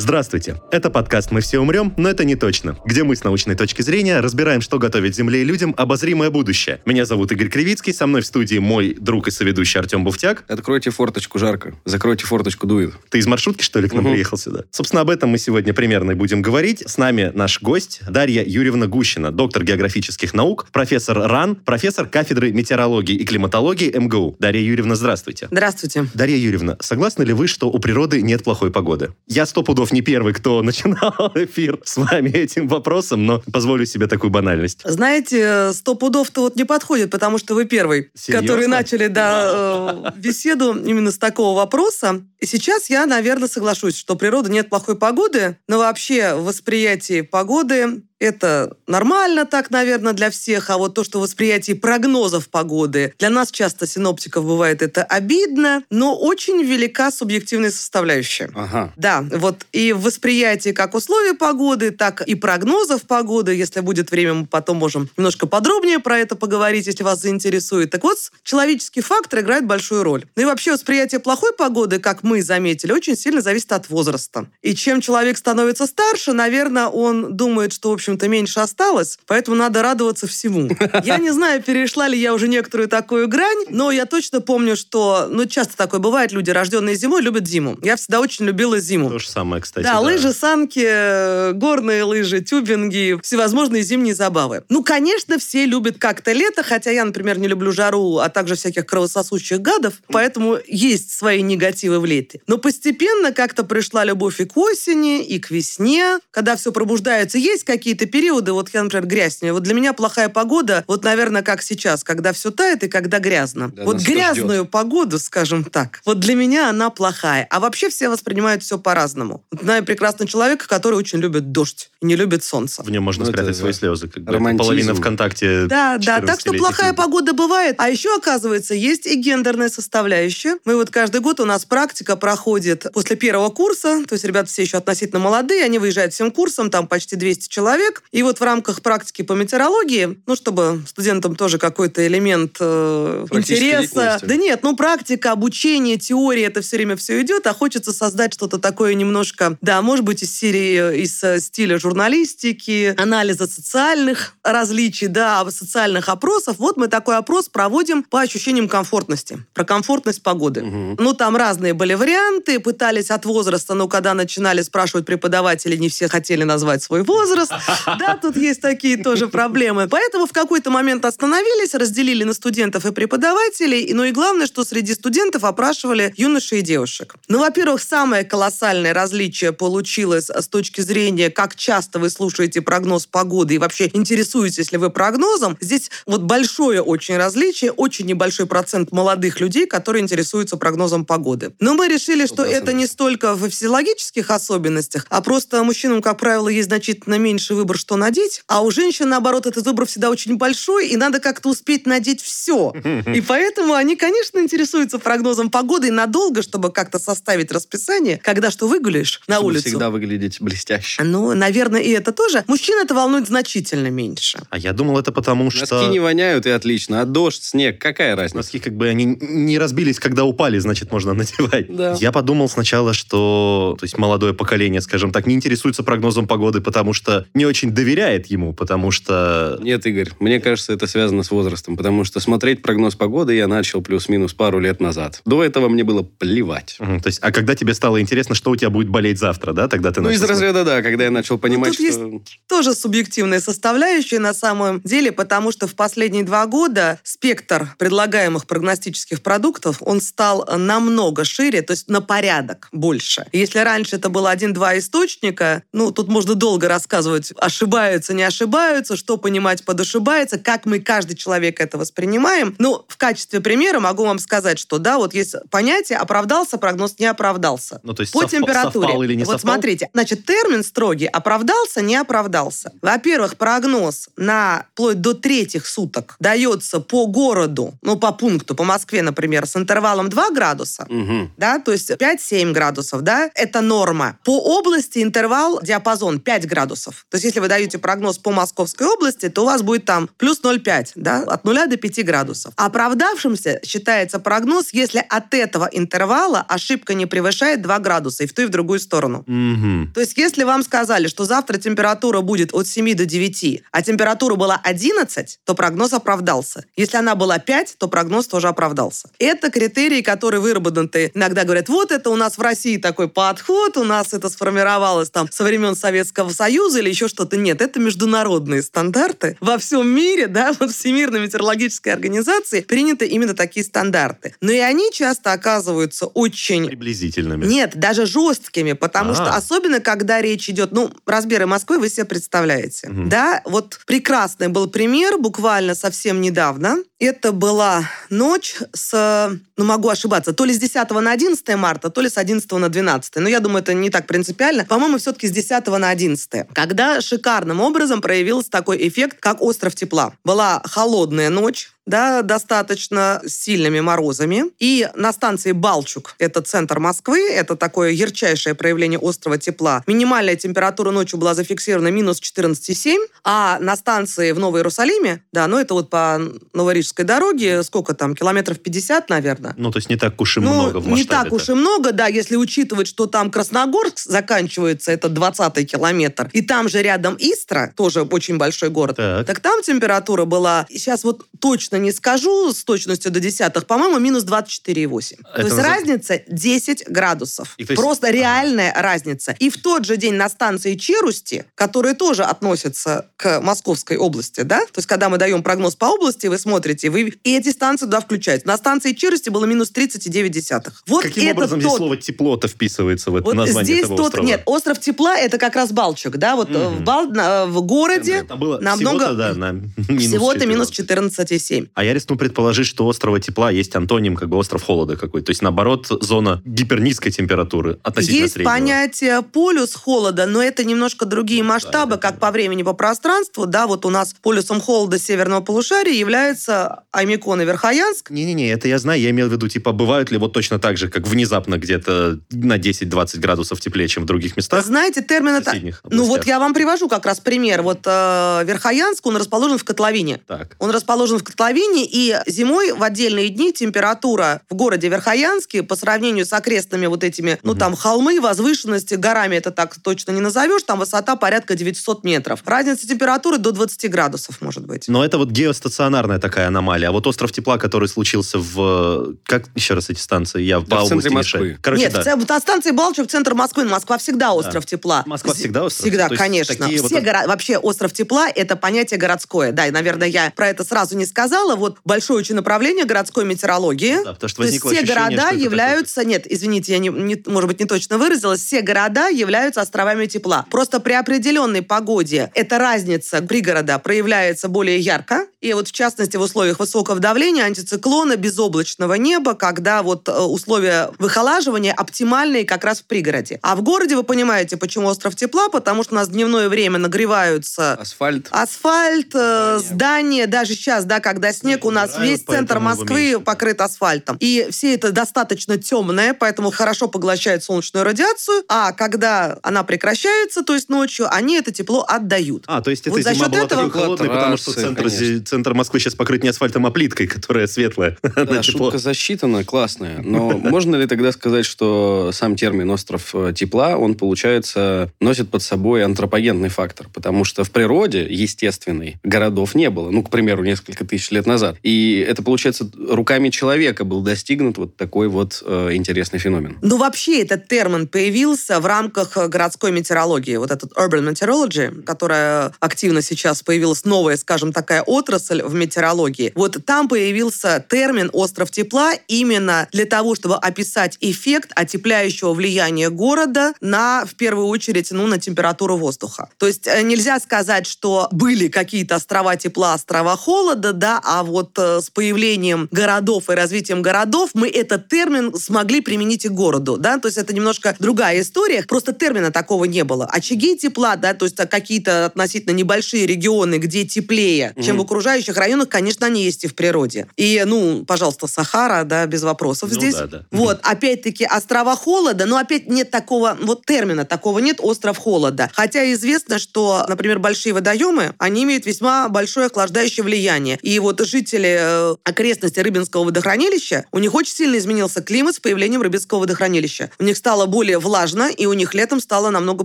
Здравствуйте. Это подкаст «Мы все умрем, но это не точно», где мы с научной точки зрения разбираем, что готовит Земле и людям обозримое будущее. Меня зовут Игорь Кривицкий, со мной в студии мой друг и соведущий Артем Буфтяк. Откройте форточку, жарко. Закройте форточку, дует. Ты из маршрутки, что ли, к нам Мгм. приехал сюда? Собственно, об этом мы сегодня примерно и будем говорить. С нами наш гость Дарья Юрьевна Гущина, доктор географических наук, профессор РАН, профессор кафедры метеорологии и климатологии МГУ. Дарья Юрьевна, здравствуйте. Здравствуйте. Дарья Юрьевна, согласны ли вы, что у природы нет плохой погоды? Я сто пудов не первый, кто начинал эфир с вами этим вопросом, но позволю себе такую банальность. Знаете, сто пудов-то вот не подходит, потому что вы первый, Серьезно? который начали да, э, беседу именно с такого вопроса. И сейчас я, наверное, соглашусь, что у природы нет плохой погоды, но вообще в восприятии погоды это нормально так, наверное, для всех, а вот то, что в восприятии прогнозов погоды, для нас часто синоптиков бывает это обидно, но очень велика субъективная составляющая. Ага. Да, вот и в восприятии как условий погоды, так и прогнозов погоды. Если будет время, мы потом можем немножко подробнее про это поговорить, если вас заинтересует. Так вот, человеческий фактор играет большую роль. Ну и вообще восприятие плохой погоды, как мы заметили, очень сильно зависит от возраста. И чем человек становится старше, наверное, он думает, что, в общем-то, меньше осталось, поэтому надо радоваться всему. Я не знаю, перешла ли я уже некоторую такую грань, но я точно помню, что, ну, часто такое бывает, люди, рожденные зимой, любят зиму. Я всегда очень любила зиму. То же самое, кстати. Да, лыжи, санки, э, горные лыжи, тюбинги, всевозможные зимние забавы. Ну, конечно, все любят как-то лето, хотя я, например, не люблю жару, а также всяких кровососущих гадов, поэтому есть свои негативы в лете. Но постепенно как-то пришла любовь и к осени, и к весне, когда все пробуждается. Есть какие-то периоды, вот я, например, грязь. Вот для меня плохая погода, вот, наверное, как сейчас, когда все тает и когда грязно. Да, вот это грязную погоду, скажем так, вот для меня она плохая. А вообще все воспринимают все по-разному. Вот Знаю прекрасного человека, который очень любит дождь и не любит солнце. В нем можно Ну, это спрятать да. свои слезы. Как бы. Романтизм. Половина ВКонтакте Да, да, так что 14-летних плохая погода бывает. А еще, оказывается, есть и гендерная составляющая. Мы вот каждый год у нас практика проходит после первого курса, то есть ребята все еще относительно молодые, они выезжают всем курсом, там почти 200 человек. И вот в рамках практики по метеорологии, ну, чтобы студентам тоже какой-то элемент э, интереса. Да нет, ну, практика, обучение, теория, это все время все идет, а хочется создать что-то такое немножко, да, может быть, из серии, из э, стиля журналистики, анализа социальных различий, да, социальных опросов. Вот мы такой опрос проводим по ощущениям комфортности, про комфортность погоды. Мгм. Ну, там разные были варианты, пытались от возраста, но когда начинали спрашивать преподаватели, не все хотели назвать свой возраст. Да, тут есть такие тоже проблемы. Поэтому в какой-то момент остановились, разделили на студентов и преподавателей. Ну и главное, что среди студентов опрашивали юношей и девушек. Ну, во-первых, самое колоссальное различие получилось с точки зрения, как часто вы слушаете прогноз погоды и вообще интересуетесь ли вы прогнозом. Здесь вот большое очень различие, очень небольшой процент молодых людей, которые интересуются прогнозом погоды. Но мы решили, что 100%. это не столько в физиологических особенностях, а просто мужчинам, как правило, есть значительно меньше выбор, что надеть, а у женщин, наоборот, этот выбор всегда очень большой, и надо как-то успеть надеть все. И поэтому они, конечно, интересуются прогнозом погоды надолго, чтобы как-то составить расписание, когда что выгуляешь на Чтобы улицу. всегда выглядеть блестяще. Ну, наверное, и это тоже. Мужчин это волнует значительно меньше. А я думал, это потому, что... Носки не воняют, и отлично. А дождь, снег, какая разница? Носки как бы они не разбились, когда упали, значит, можно надевать. Да. Я подумал сначала, что то есть молодое поколение, скажем так, не интересуется прогнозом погоды, потому что не очень доверяет ему, потому что... Нет, Игорь, мне кажется, это связано с возрастом, потому что смотреть прогноз погоды я начал плюс-минус пару лет назад. До этого мне было плевать. Мгм, То есть, а когда тебе стало интересно, что у тебя будет болеть завтра, да, тогда ты Ну, из разряда, да, когда я начал понимать, тут что... Тоже субъективная составляющая на самом деле, потому что в последние два года спектр предлагаемых прогностических продуктов, он стал намного шире, то есть на порядок больше. Если раньше это было один-два источника, ну, тут можно долго рассказывать, ошибаются, не ошибаются, что понимать под ошибается, как мы, каждый человек это воспринимаем. Ну, в качестве примера могу вам сказать, что да, вот есть понятие оправдался, прогноз не оправдался. Ну, то есть По совпал- температуре. совпал или не вот совпал? смотрите, значит, термин строгий оправдался, не оправдался. Во-первых, прогноз на вплоть до третьих суток дается по городу, ну, по пункту, по Москве, например, с интервалом 2 градуса, Мгм. да, то есть 5-7 градусов, да, это норма. По области интервал, диапазон 5 градусов. То есть если вы даете прогноз по Московской области, то у вас будет там плюс 0,5, да, от 0 до 5 градусов. Оправдавшимся считается прогноз, если от этого интервала ошибка не превышает 2 градуса и в ту и в другую сторону. Мгм. То есть, если вам сказали, что завтра температура будет от 7 до 9, а температура была 11, то прогноз оправдался. Если она была 5, то прогноз тоже оправдался. Это критерии, которые выработаны. Иногда говорят, вот это у нас в России такой подход, у нас это сформировалось там со времен Советского Союза или еще что-то. Нет, это международные стандарты. Во всем мире, да, вот Всемирной метеорологической организации приняты именно такие стандарты. Но и они часто оказываются очень Приблизительными. нет, даже жесткими, потому А. что особенно, когда речь идет, ну, размеры Москвы вы себе представляете. Мгм. Да, вот прекрасный был пример буквально совсем недавно. Это была ночь с, ну, могу ошибаться, то ли с 10 на 11 марта, то ли с 11 на 12. Но я думаю, это не так принципиально. По-моему, все-таки с 10 на 11. Когда шикарным образом проявился такой эффект, как остров тепла. Была холодная ночь, да, достаточно с сильными морозами. И на станции Балчук, это центр Москвы, это такое ярчайшее проявление острого тепла. Минимальная температура ночью была зафиксирована минус 14,7, а на станции в Новом Иерусалиме, да, ну это вот по Новорижской дороге, сколько там, километров 50, наверное, Ну, то есть не так уж и ну, много в не масштабе. так уж и много, да, если учитывать, что там Красногорск заканчивается, это 20-й километр, и там же рядом Истра, тоже очень большой город, Так. там температура была, сейчас вот точно не скажу с точностью до десятых, по-моему, минус 24,8. То есть назад- разница 10 градусов. И есть- Просто реальная разница. И в тот же день на станции Черусти, которая тоже относится к Московской области, да, то есть когда мы даем прогноз по области, вы смотрите, вы и эти станции туда включаете. На станции Черусти было минус 30,9. Вот Каким образом здесь тот слово тепло-то вписывается в это вот название здесь этого тот... острова? Нет, остров тепла – это как раз Балчук, да, вот э, в, Бал- в городе намного... всего-то, да, на минус Всего-то минус 14. 14,7. А я рискну предположить, что у острова тепла есть антоним, как бы остров холода какой-то. То есть, наоборот, зона гипернизкой температуры относительно Есть среднего. понятие полюс холода, но это немножко другие масштабы, это как по времени, по пространству. Да, вот у нас полюсом холода северного полушария является Аймекон и Верхоянск. Не-не-не, это я знаю. Я имел в виду, типа, бывают ли вот точно так же, как внезапно где-то на 10-20 градусов теплее, чем в других местах? Знаете, термин это... Ну вот я вам привожу как раз пример. Вот э, Верхоянск, он расположен в котловине. Так. Он расположен в котловине, и зимой в отдельные дни температура в городе Верхоянске по сравнению с окрестными вот этими, ну, там, холмы, возвышенности, горами это так точно не назовешь, там высота порядка 900 метров. Разница температуры до 20 градусов может быть. Но это вот геостационарная такая аномалия. А вот остров тепла, который случился в... Как еще раз эти станции? Я Да по в мешаю. Москвы. Короче, Нет, да. в станции Балчук, центр Москвы. Москва всегда остров тепла. Москва всегда остров? Всегда, конечно. такие вот- Все горо- Вообще остров тепла – это понятие городское. Да, и, наверное, я про это сразу не сказала. Вот большое очень направление городской метеорологии. Да, потому что То есть все ощущение, города являются... Нет, извините, я, не, не- может быть, не точно выразилась. Все города являются островами тепла. Просто при определенной погоде эта разница пригорода проявляется более ярко. И вот в частности в условиях высокого давления, антициклона, безоблачного неба, когда вот э, условия выхолаживания оптимальные как раз в пригороде. А в городе вы понимаете, почему остров тепла, потому что у нас в дневное время нагреваются Асфальт. Асфальт, э, здания, даже сейчас, да, когда снег, у нас весь центр Москвы покрыт асфальтом. И все это достаточно темное, поэтому хорошо поглощает солнечную радиацию, а когда она прекращается, то есть ночью, они это тепло отдают. А, то есть это Вот за зима счет была этого- такой холодной, потому что центр, центр Москвы сейчас покрыт не асфальтом, а плиткой, которая светлая. Да, шутка засчитана, классная. Но можно ли тогда сказать, что сам термин «остров э, тепла», он, получается, носит под собой антропогенный фактор? Потому что в природе, естественной, городов не было. Ну, к примеру, несколько тысяч лет лет назад. И это, получается, руками человека был достигнут вот такой вот э, интересный феномен. Ну, вообще, этот термин появился в рамках э, городской метеорологии. Вот этот urban meteorology, которая активно сейчас появилась новая, скажем, такая отрасль в метеорологии. Вот там появился термин «остров тепла» именно для того, чтобы описать эффект отепляющего влияния города на, в первую очередь, ну, на температуру воздуха. То есть э, нельзя сказать, что были какие-то острова тепла, острова холода, да, а вот э, с появлением городов и развитием городов мы этот термин смогли применить и городу, да, то есть это немножко другая история, просто термина такого не было. Очаги тепла, да, то есть какие-то относительно небольшие регионы, где теплее, mm-hmm. чем в окружающих районах, конечно, они есть и в природе. И, ну, пожалуйста, Сахара, да, без вопросов ну, здесь. Да, да. Вот, опять-таки, острова холода, но опять нет такого, вот термина такого нет, остров холода. Хотя известно, что, например, большие водоемы, они имеют весьма большое охлаждающее влияние. И вот жители э, окрестностей Рыбинского водохранилища, у них очень сильно изменился климат с появлением Рыбинского водохранилища. У них стало более влажно, и у них летом стало намного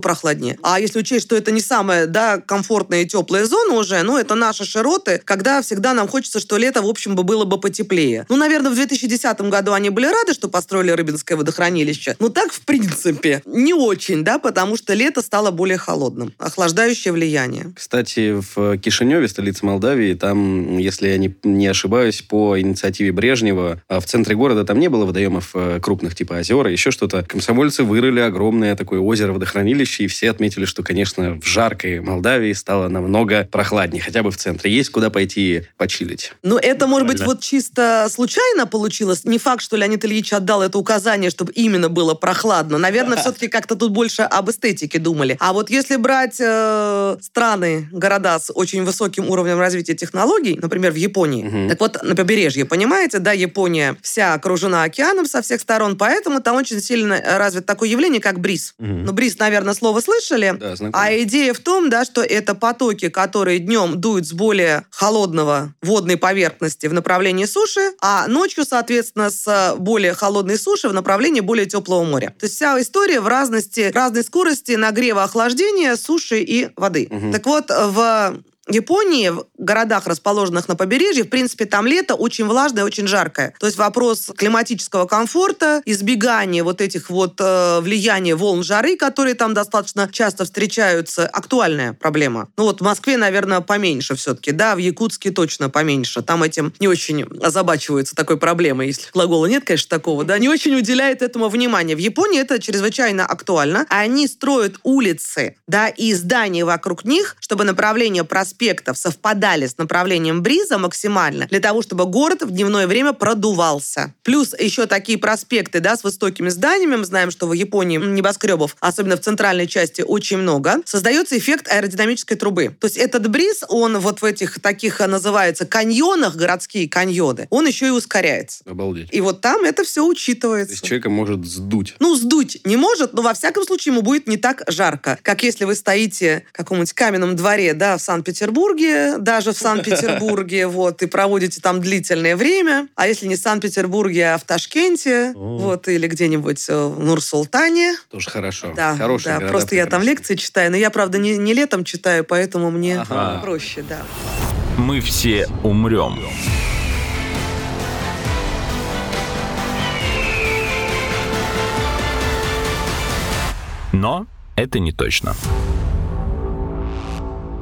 прохладнее. А если учесть, что это не самая, да, комфортная и теплая зона уже, ну, это наши широты, когда всегда нам хочется, что лето, в общем, бы было бы потеплее. Ну, наверное, в 2010 году они были рады, что построили Рыбинское водохранилище. Но так, в принципе, не очень, да, потому что лето стало более холодным. Охлаждающее влияние. Кстати, в Кишиневе, столице Молдавии, там, если я не, не ошибаюсь, по инициативе Брежнева, а в центре города там не было водоемов э, крупных, типа озера, еще что-то. Комсомольцы вырыли огромное такое озеро-водохранилище, и все отметили, что, конечно, в жаркой Молдавии стало намного прохладнее, хотя бы в центре. Есть куда пойти почилить. Ну, это, может быть, вот чисто случайно получилось. Не факт, что Леонид Ильич отдал это указание, чтобы именно было прохладно. Наверное, все-таки как-то тут больше об эстетике думали. А вот если брать э, страны, города с очень высоким уровнем развития технологий, например, в Японии, угу. так вот на побережье, понимаете, да, Япония вся окружена океаном со всех сторон, поэтому там очень сильно развит такое явление, как бриз. Угу. Ну, бриз, наверное, слово слышали. Да, а идея в том, да, что это потоки, которые днем дуют с более холодного водной поверхности в направлении суши, а ночью, соответственно, с более холодной суши в направлении более теплого моря. То есть вся история в разности, разной скорости нагрева, охлаждения суши и воды. Угу. Так вот, в Японии, в городах, расположенных на побережье, в принципе, там лето очень влажное, очень жаркое. То есть вопрос климатического комфорта, избегания вот этих вот э, влияния волн жары, которые там достаточно часто встречаются, актуальная проблема. Ну вот в Москве, наверное, поменьше все-таки, да, в Якутске точно поменьше. Там этим не очень озабачиваются такой проблемой, если глагола нет, конечно, такого, да, не очень уделяет этому внимания. В Японии это чрезвычайно актуально. Они строят улицы, да, и здания вокруг них, чтобы направление проспекта аспектов совпадали с направлением бриза максимально, для того, чтобы город в дневное время продувался. Плюс еще такие проспекты, да, с высокими зданиями, мы знаем, что в Японии небоскребов, особенно в центральной части, очень много, создается эффект аэродинамической трубы. То есть этот бриз, он вот в этих таких называется каньонах, городские каньоны, он еще и ускоряется. Обалдеть. И вот там это все учитывается. То есть человека может сдуть. Ну, сдуть не может, но во всяком случае ему будет не так жарко, как если вы стоите в каком-нибудь каменном дворе, да, в Санкт-Петербурге, Санкт-Петербурге, даже в Санкт-Петербурге, вот, и проводите там длительное время. А если не в Санкт-Петербурге, а в Ташкенте, вот, или где-нибудь э, в Нур-Султане. Тоже хорошо. Да, Хорошие да просто я там лекции читаю, но я, правда, не, не летом читаю, поэтому мне ага. проще, да. Мы все умрем. Но это не точно.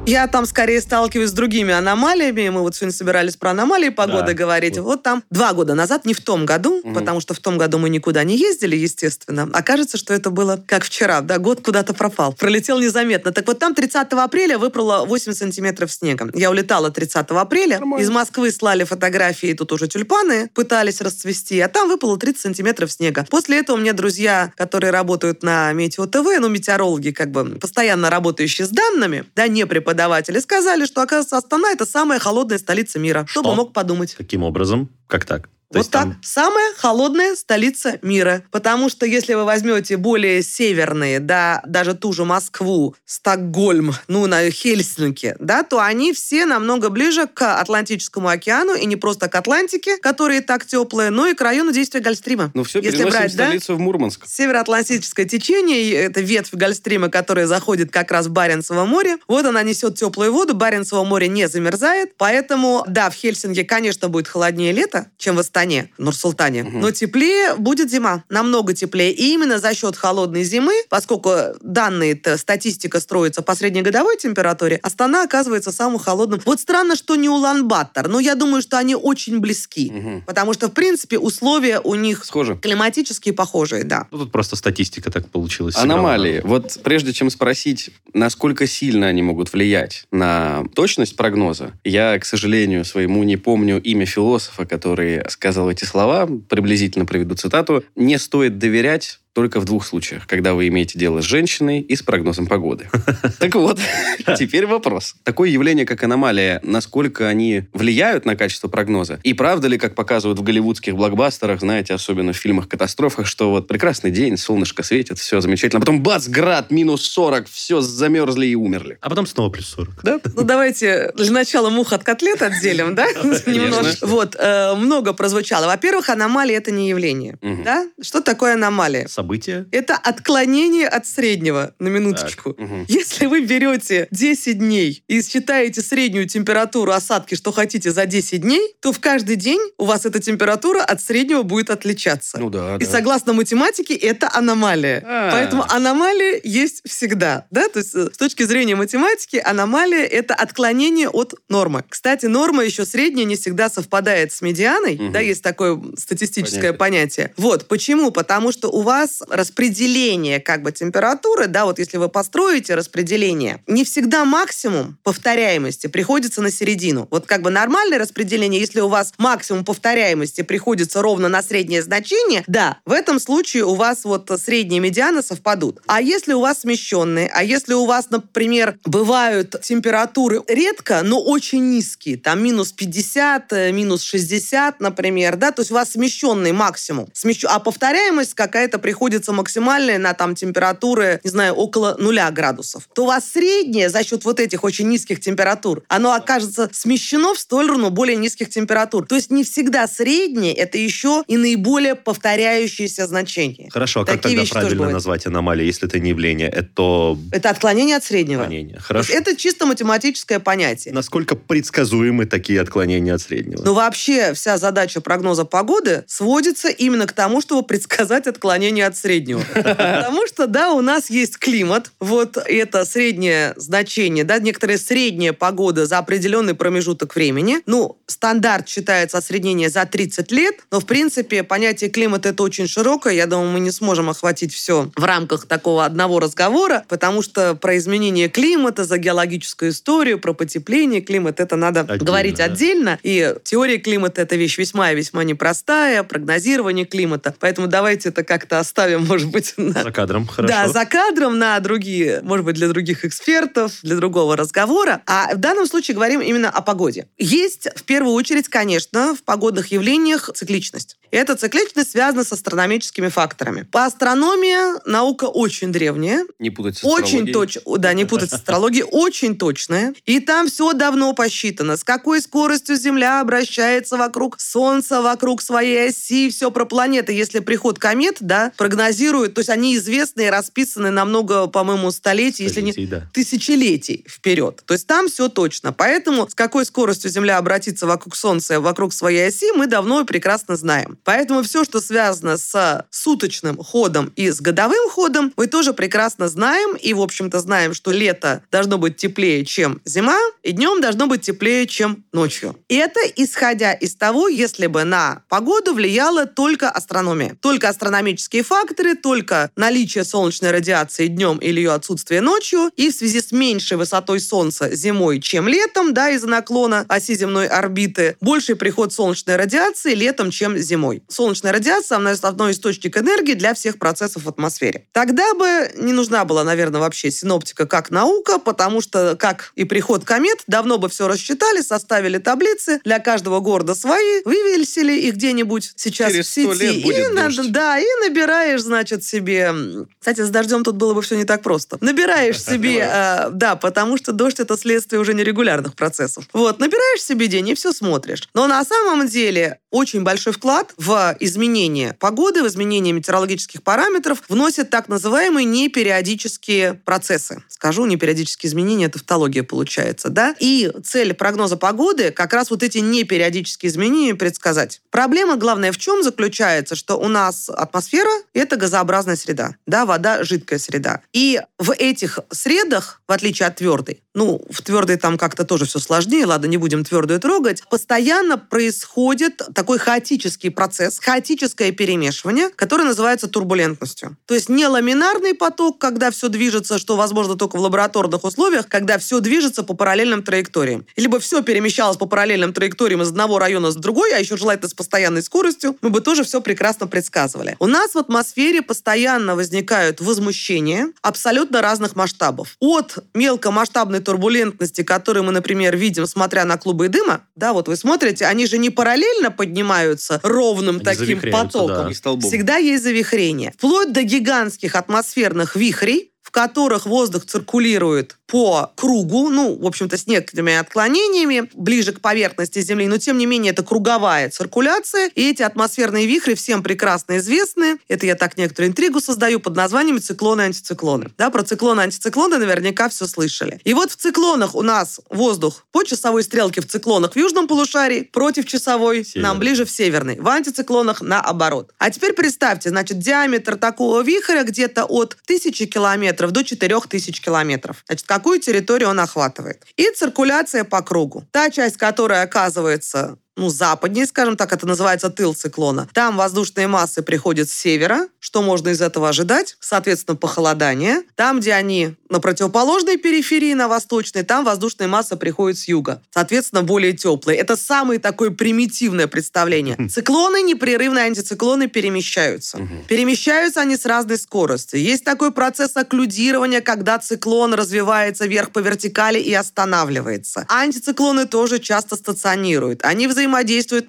Я там скорее сталкиваюсь с другими аномалиями. Мы вот сегодня собирались про аномалии погоды да. говорить. Вот. вот там два года назад, не в том году, угу. потому что в том году мы никуда не ездили, естественно. Окажется, что это было как вчера, да, год куда-то пропал. Пролетел незаметно. Так вот там 30 апреля выпало 8 сантиметров снега. Я улетала 30 апреля. Нормально. Из Москвы слали фотографии, тут уже тюльпаны пытались расцвести, а там выпало 30 сантиметров снега. После этого мне друзья, которые работают на Метео ТВ, ну, метеорологи, как бы постоянно работающие с данными, да, не преподаватели, преподаватели сказали, что, оказывается, Астана – это самая холодная столица мира. Что, Кто бы мог подумать? Каким образом? Как так? То вот так. там- Самая холодная столица мира. Потому что если вы возьмете более северные, да, даже ту же Москву, Стокгольм, ну, на Хельсинки, да, то они все намного ближе к Атлантическому океану, и не просто к Атлантике, которые так теплые, но и к району действия Гольфстрима. Ну все, Если брать, да? столицу в Мурманск. Североатлантическое течение, это ветвь Гольфстрима, которая заходит как раз в Баренцево море. Вот она несет теплую воду, Баренцево море не замерзает, поэтому, да, в Хельсинки, конечно, будет холоднее лето, чем в Астане, Нур-Султане, но теплее будет зима, намного теплее. И именно за счет холодной зимы, поскольку данные статистика строится по среднегодовой температуре, Астана оказывается самым холодным. Вот странно, что не Улан-Батор, но я думаю, что они очень близки, Мгм. потому что, в принципе, условия у них Схоже. климатические похожие, да. Ну, тут просто статистика так получилась. Аномалии. Вот прежде чем спросить, насколько сильно они могут влиять на точность прогноза, я, к сожалению, своему не помню имя философа, который сказал эти слова, приблизительно приведу цитату, «Не стоит доверять только в двух случаях, когда вы имеете дело с женщиной и с прогнозом погоды. Так вот, теперь вопрос. Такое явление, как аномалия, насколько они влияют на качество прогноза? И правда ли, как показывают в голливудских блокбастерах, знаете, особенно в фильмах-катастрофах, что вот прекрасный день, солнышко светит, все замечательно, а потом бац, град, минус 40, все замерзли и умерли. А потом снова плюс 40. Да? Ну, давайте для начала мух от котлет отделим, да? Немножко. Вот, э, много прозвучало. Во-первых, аномалия – это не явление. Да? Что такое аномалия? События. Это отклонение от среднего, на минуточку. Мгм. Если вы берете 10 дней и считаете среднюю температуру осадки, что хотите, за 10 дней, то в каждый день у вас эта температура от среднего будет отличаться. Ну да, И да. согласно математике, это аномалия. А. Поэтому аномалия есть всегда. Да? То есть э, с точки зрения математики аномалия – это отклонение от нормы. Кстати, норма еще средняя не всегда совпадает с медианой. Мгм. Да, есть такое статистическое понятие. Вот. Почему? Потому что у вас распределение как бы температуры, да, вот если вы построите распределение, не всегда максимум повторяемости приходится на середину. Вот как бы нормальное распределение, если у вас максимум повторяемости приходится ровно на среднее значение, да, в этом случае у вас вот средние медианы совпадут. А если у вас смещенные, а если у вас, например, бывают температуры редко, но очень низкие, там минус 50, э, минус 60, например, да, то есть у вас смещенный максимум, Смещ- а повторяемость какая-то приходится максимальная на там температуры, не знаю, около нуля градусов, то у вас среднее за счет вот этих очень низких температур, оно окажется смещено в сторону более низких температур. То есть не всегда среднее это еще и наиболее повторяющиеся значения. Хорошо, а как Такие тогда вещи тоже правильно назвать аномалией, если это не явление? Это Это отклонение от среднего. отклонение. Хорошо. Это чисто математическое понятие. Насколько предсказуемы такие отклонения от среднего? Но вообще вся задача прогноза погоды сводится именно к тому, чтобы предсказать отклонение от среднего. Потому что, да, у нас есть климат, вот это среднее значение, да, некоторая средняя погода за определенный промежуток времени. Ну, стандарт считается осреднение за 30 лет, но, в принципе, понятие климата это очень широкое. Я думаю, мы не сможем охватить все в рамках такого одного разговора, потому что про изменение климата, за геологическую историю, про потепление климата, это надо Отдельно, говорить да. отдельно. И теория климата это вещь весьма и весьма непростая, прогнозирование климата. Поэтому давайте это как-то оставим, может быть, на За кадром, хорошо. да, за кадром на другие, может быть, для других экспертов, для другого разговора. А в данном случае говорим именно о погоде. Есть, в первую очередь, конечно, в погодных явлениях цикличность. И эта цикличность связана с астрономическими факторами. По астрономии наука очень древняя, Не путать с очень точно, да, не путать с астрологией, очень точная. И там все давно посчитано, с какой скоростью Земля обращается вокруг Солнца, вокруг своей оси, все про планеты. Если приход комет, да, прогнозируют, то есть они известны и расписаны на много, по-моему, столетий, если не Столетий, да. тысячелетий вперед. То есть там все точно. Поэтому с какой скоростью Земля обратится вокруг Солнца, вокруг своей оси, мы давно и прекрасно знаем. Поэтому все, что связано с суточным ходом и с годовым ходом, мы тоже прекрасно знаем. И, в общем-то, знаем, что лето должно быть теплее, чем зима, и днем должно быть теплее, чем ночью. И это исходя из того, если бы на погоду влияла только астрономия. Только астрономические факторы, только наличие солнечной радиации днем или ее отсутствие ночью, и в связи с меньшей высотой Солнца зимой, чем летом, да, из-за наклона оси земной орбиты, больший приход солнечной радиации летом, чем зимой. Основной. Солнечная радиация, она основной источник энергии для всех процессов в атмосфере. Тогда бы не нужна была, наверное, вообще синоптика как наука, потому что, как и приход комет, давно бы все рассчитали, составили таблицы, для каждого города свои, вывесили их где-нибудь сейчас Через в 100 сети. и, дождь. да, и набираешь, значит, себе... Кстати, с дождем тут было бы все не так просто. Набираешь себе... э, да, потому что дождь это следствие уже нерегулярных процессов. Вот, набираешь себе день и все смотришь. Но на самом деле очень большой вклад в изменение погоды, в изменение метеорологических параметров вносят так называемые непериодические процессы. Скажу, непериодические изменения, это тавтология получается, да? И цель прогноза погоды как раз вот эти непериодические изменения предсказать. Проблема главная в чем заключается, что у нас атмосфера — это газообразная среда, да, вода — жидкая среда. И в этих средах, в отличие от твердой, ну, в твердой там как-то тоже все сложнее, ладно, не будем твердую трогать, постоянно происходит такой хаотический процесс, хаотическое перемешивание, которое называется турбулентностью. То есть не ламинарный поток, когда все движется, что возможно только в лабораторных условиях, когда все движется по параллельным траекториям. Либо все перемещалось по параллельным траекториям из одного района с другой, а еще желательно с постоянной скоростью, мы бы тоже все прекрасно предсказывали. У нас в атмосфере постоянно возникают возмущения абсолютно разных масштабов. От мелкомасштабной турбулентности, которую мы, например, видим, смотря на клубы дыма, да, вот вы смотрите, они же не параллельно поднимаются ровным Они таким потоком. да. Столбом. Всегда есть завихрение. Вплоть до гигантских атмосферных вихрей, в которых воздух циркулирует по кругу, ну, в общем-то, с некоторыми отклонениями, ближе к поверхности Земли, но, тем не менее, это круговая циркуляция, и эти атмосферные вихри всем прекрасно известны. Это я так некоторую интригу создаю под названием циклоны и антициклоны. Да, про циклоны и антициклоны наверняка все слышали. И вот в циклонах у нас воздух по часовой стрелке в циклонах в южном полушарии, против часовой Северный. нам ближе в северный. В антициклонах наоборот. А теперь представьте, значит, диаметр такого вихря где-то от 1000 километров до 4000 километров. Значит, какую территорию он охватывает? И циркуляция по кругу. Та часть, которая оказывается ну, западнее, скажем так, это называется тыл циклона. Там воздушные массы приходят с севера. Что можно из этого ожидать? Соответственно, похолодание. Там, где они на противоположной периферии, на восточной, там воздушные массы приходят с юга. Соответственно, более теплые. Это самое такое примитивное представление. Циклоны, непрерывные антициклоны перемещаются. Перемещаются они с разной скоростью. Есть такой процесс окклюдирования, когда циклон развивается вверх по вертикали и останавливается. Антициклоны тоже часто стационируют. Они взаимодействуют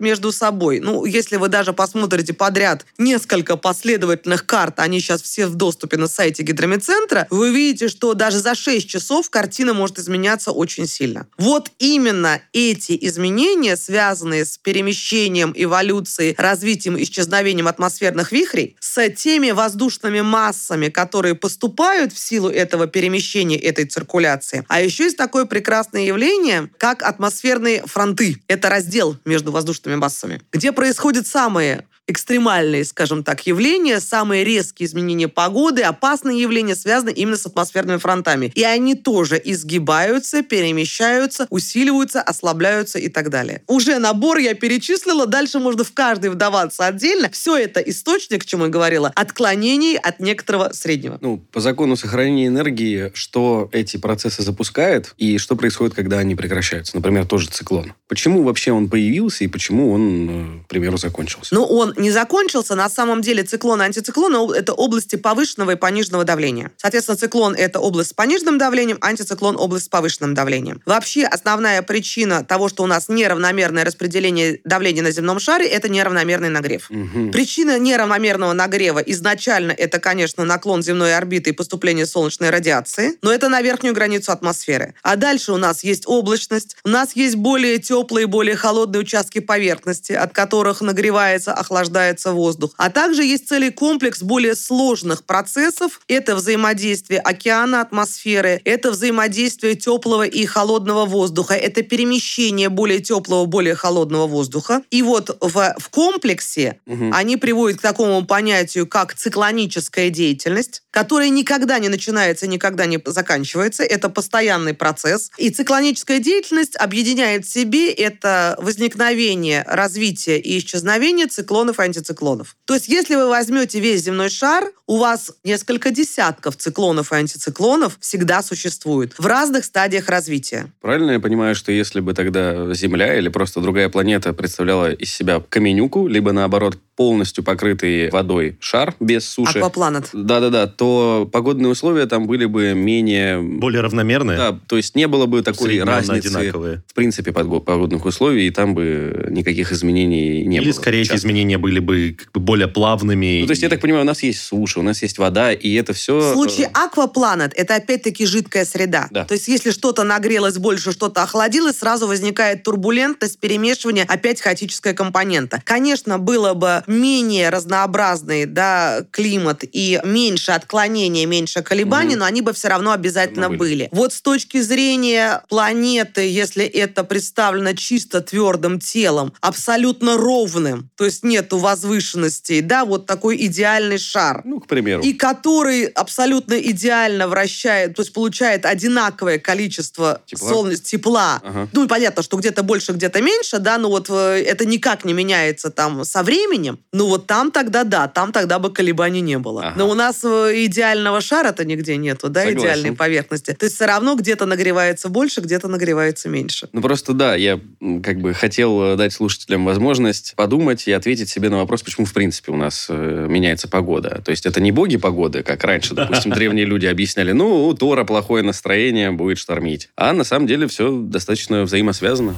между собой. Ну, если вы даже посмотрите подряд несколько последовательных карт, они сейчас все в доступе на сайте гидромедцентра, вы увидите, что даже за 6 часов картина может изменяться очень сильно. Вот именно эти изменения, связанные с перемещением, эволюцией, развитием, исчезновением атмосферных вихрей, с теми воздушными массами, которые поступают в силу этого перемещения, этой циркуляции. А еще есть такое прекрасное явление, как атмосферные фронты. Это раздел между воздушными массами, где происходят самые экстремальные, скажем так, явления, самые резкие изменения погоды, опасные явления связаны именно с атмосферными фронтами. И они тоже изгибаются, перемещаются, усиливаются, ослабляются и так далее. Уже набор я перечислила, дальше можно в каждый вдаваться отдельно. Все это источник, к чему я говорила, отклонений от некоторого среднего. Ну, по закону сохранения энергии, что эти процессы запускает и что происходит, когда они прекращаются. Например, тоже циклон. Почему вообще он появился и почему он, э, к примеру, закончился? Но он не закончился. На самом деле циклон и антициклон – это области повышенного и пониженного давления. Соответственно, циклон – это область с пониженным давлением, антициклон – область с повышенным давлением. Вообще, основная причина того, что у нас неравномерное распределение давления на земном шаре – это неравномерный нагрев. Мгм. Причина неравномерного нагрева изначально это, конечно, наклон земной орбиты и поступление солнечной радиации, но это на верхнюю границу атмосферы. А дальше у нас есть облачность, у нас есть более теплые, более холодные участки поверхности, от которых нагревается, охлаждается воздух. А также есть целый комплекс более сложных процессов. Это взаимодействие океана, атмосферы, это взаимодействие теплого и холодного воздуха, это перемещение более теплого, более холодного воздуха. И вот в, в комплексе Мгм. они приводят к такому понятию, как циклоническая деятельность, которая никогда не начинается, никогда не заканчивается. Это постоянный процесс. И циклоническая деятельность объединяет в себе это возникновение, развитие и исчезновение циклонов циклонов и антициклонов. То есть, если вы возьмете весь земной шар, у вас несколько десятков циклонов и антициклонов всегда существует в разных стадиях развития. Правильно я понимаю, что если бы тогда Земля или просто другая планета представляла из себя каменюку, либо наоборот полностью покрытый водой шар без суши. Аквапланет. Да-да-да, то погодные условия там были бы менее... Более равномерные? Да, то есть не было бы такой разницы одинаковые. в принципе погодных условий, и там бы никаких изменений не Или, было. скорее, эти Часто. изменения были бы как бы более плавными. Ну, то есть, я так понимаю, у нас есть суша, у нас есть вода, и это все... В случае аквапланет это опять-таки жидкая среда. Да. То есть если что-то нагрелось больше, что-то охладилось, сразу возникает турбулентность, перемешивание, опять хаотическая компонента. Конечно, было бы менее разнообразный да, климат и меньше отклонения, меньше колебаний, Мгм. но они бы все равно обязательно были. были. Вот с точки зрения планеты, если это представлено чисто твердым телом, абсолютно ровным, то есть нету возвышенностей, да, вот такой идеальный шар Ну, к примеру. и который абсолютно идеально вращает, то есть получает одинаковое количество Тепла? солнец тепла. Ага. Ну, понятно, что где-то больше, где-то меньше, да, но вот э, это никак не меняется там со временем. Ну, вот там тогда да, там тогда бы колебаний не было. Ага. Но у нас э, идеального шара-то нигде нету, да, Согласен. идеальной поверхности. То есть все равно где-то нагревается больше, где-то нагревается меньше. Ну, просто да, я как бы хотел э, дать слушателям возможность подумать и ответить себе на вопрос, почему, в принципе, у нас э, меняется погода. То есть это не боги погоды, как раньше, допустим, древние люди объясняли, ну, у Тора плохое настроение, будет штормить. А на самом деле все достаточно взаимосвязано.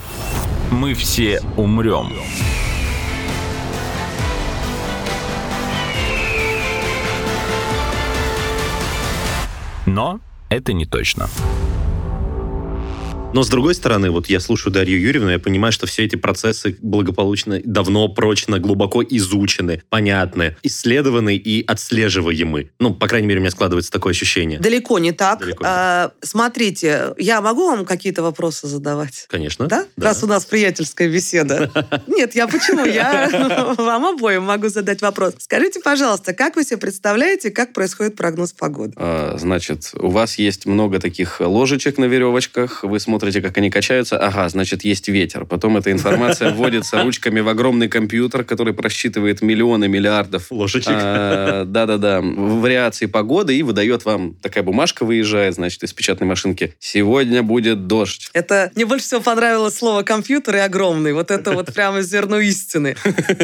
Мы все умрем. Но это не точно. Но с другой стороны, вот я слушаю Дарью Юрьевну, я понимаю, что все эти процессы благополучно, давно, прочно, глубоко изучены, понятны, исследованы и отслеживаемы. Ну, по крайней мере, у меня складывается такое ощущение. Далеко не так. Далеко не А, смотрите, я могу вам какие-то вопросы задавать? Конечно. Да? Раз у нас приятельская беседа. Нет, я почему? Я вам обоим могу задать вопрос. Скажите, пожалуйста, как вы себе представляете, как происходит прогноз погоды? А, Значит, у вас есть много таких ложечек на веревочках, вы смотрите, как они качаются. Ага, значит, есть ветер. Потом эта информация вводится ручками в огромный компьютер, который просчитывает миллионы, миллиардов Ложечек. А, Да-да-да. Вариации погоды и выдает вам такая бумажка выезжает, значит, из печатной машинки. Сегодня будет дождь. Это мне больше всего понравилось слово компьютер и огромный. Вот это вот прямо зерно истины.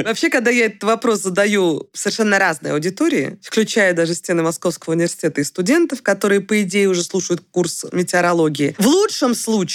Вообще, когда я этот вопрос задаю совершенно разной аудитории, включая даже стены Московского университета и студентов, которые, по идее, уже слушают курс метеорологии, в лучшем случае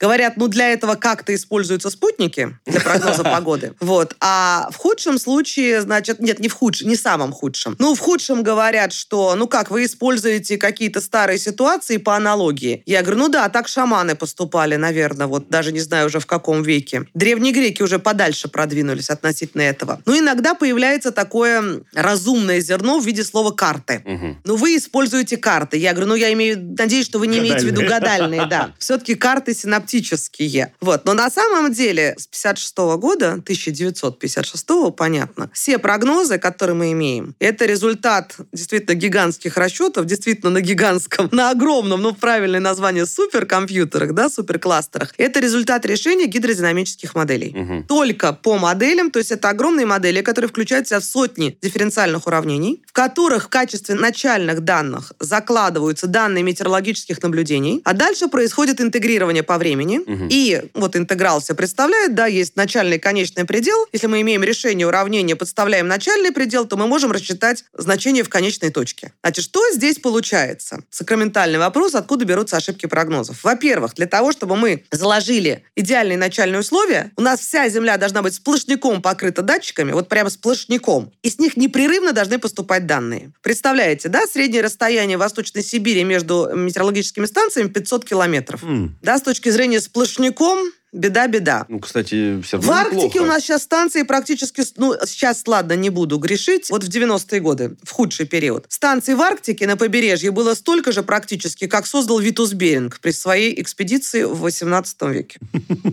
говорят, ну, для этого как-то используются спутники для прогноза погоды. Вот. А в худшем случае, значит, нет, не в худшем, не самом худшем. Ну, в худшем говорят, что, ну как, вы используете какие-то старые ситуации по аналогии. Я говорю, ну да, так шаманы поступали, наверное, вот даже не знаю уже в каком веке. Древние греки уже подальше продвинулись относительно этого. Ну, иногда появляется такое разумное зерно в виде слова карты. Мгм. Ну, вы используете карты. Я говорю, ну, я имею, надеюсь, что вы не имеете в виду гадальные, да. Все-таки карты синаптические. Вот. Но на самом деле с 56 года, 1956, понятно, все прогнозы, которые мы имеем, это результат действительно гигантских расчетов, действительно на гигантском, на огромном, ну, правильное название, суперкомпьютерах, да, суперкластерах. Это результат решения гидродинамических моделей Мгм. только по моделям, то есть это огромные модели, которые включают в себя в сотни дифференциальных уравнений, в которых в качестве начальных данных закладываются данные метеорологических наблюдений, а дальше происходит интегрирование по времени. Мгм. И вот интеграл все представляет, да, есть начальный и конечный предел. Если мы имеем решение уравнения, подставляем начальный предел, то мы можем рассчитать значение в конечной точке. Значит, что здесь получается? Сакраментальный вопрос, откуда берутся ошибки прогнозов. Во-первых, для того, чтобы мы заложили идеальные начальные условия, у нас вся Земля должна быть сплошняком покрыта датчиками, вот прямо сплошняком. И с них непрерывно должны поступать данные. Представляете, да, среднее расстояние в Восточной Сибири между метеорологическими станциями 500 километров. Да, с точки зрения сплошняком, беда-беда. Ну, кстати, все В равно Арктике неплохо. у нас сейчас станции практически... Ну, сейчас, ладно, не буду грешить. Вот в 90-е годы, в худший период. Станций в Арктике на побережье было столько же практически, как создал Витус Беринг при своей экспедиции в 18 веке.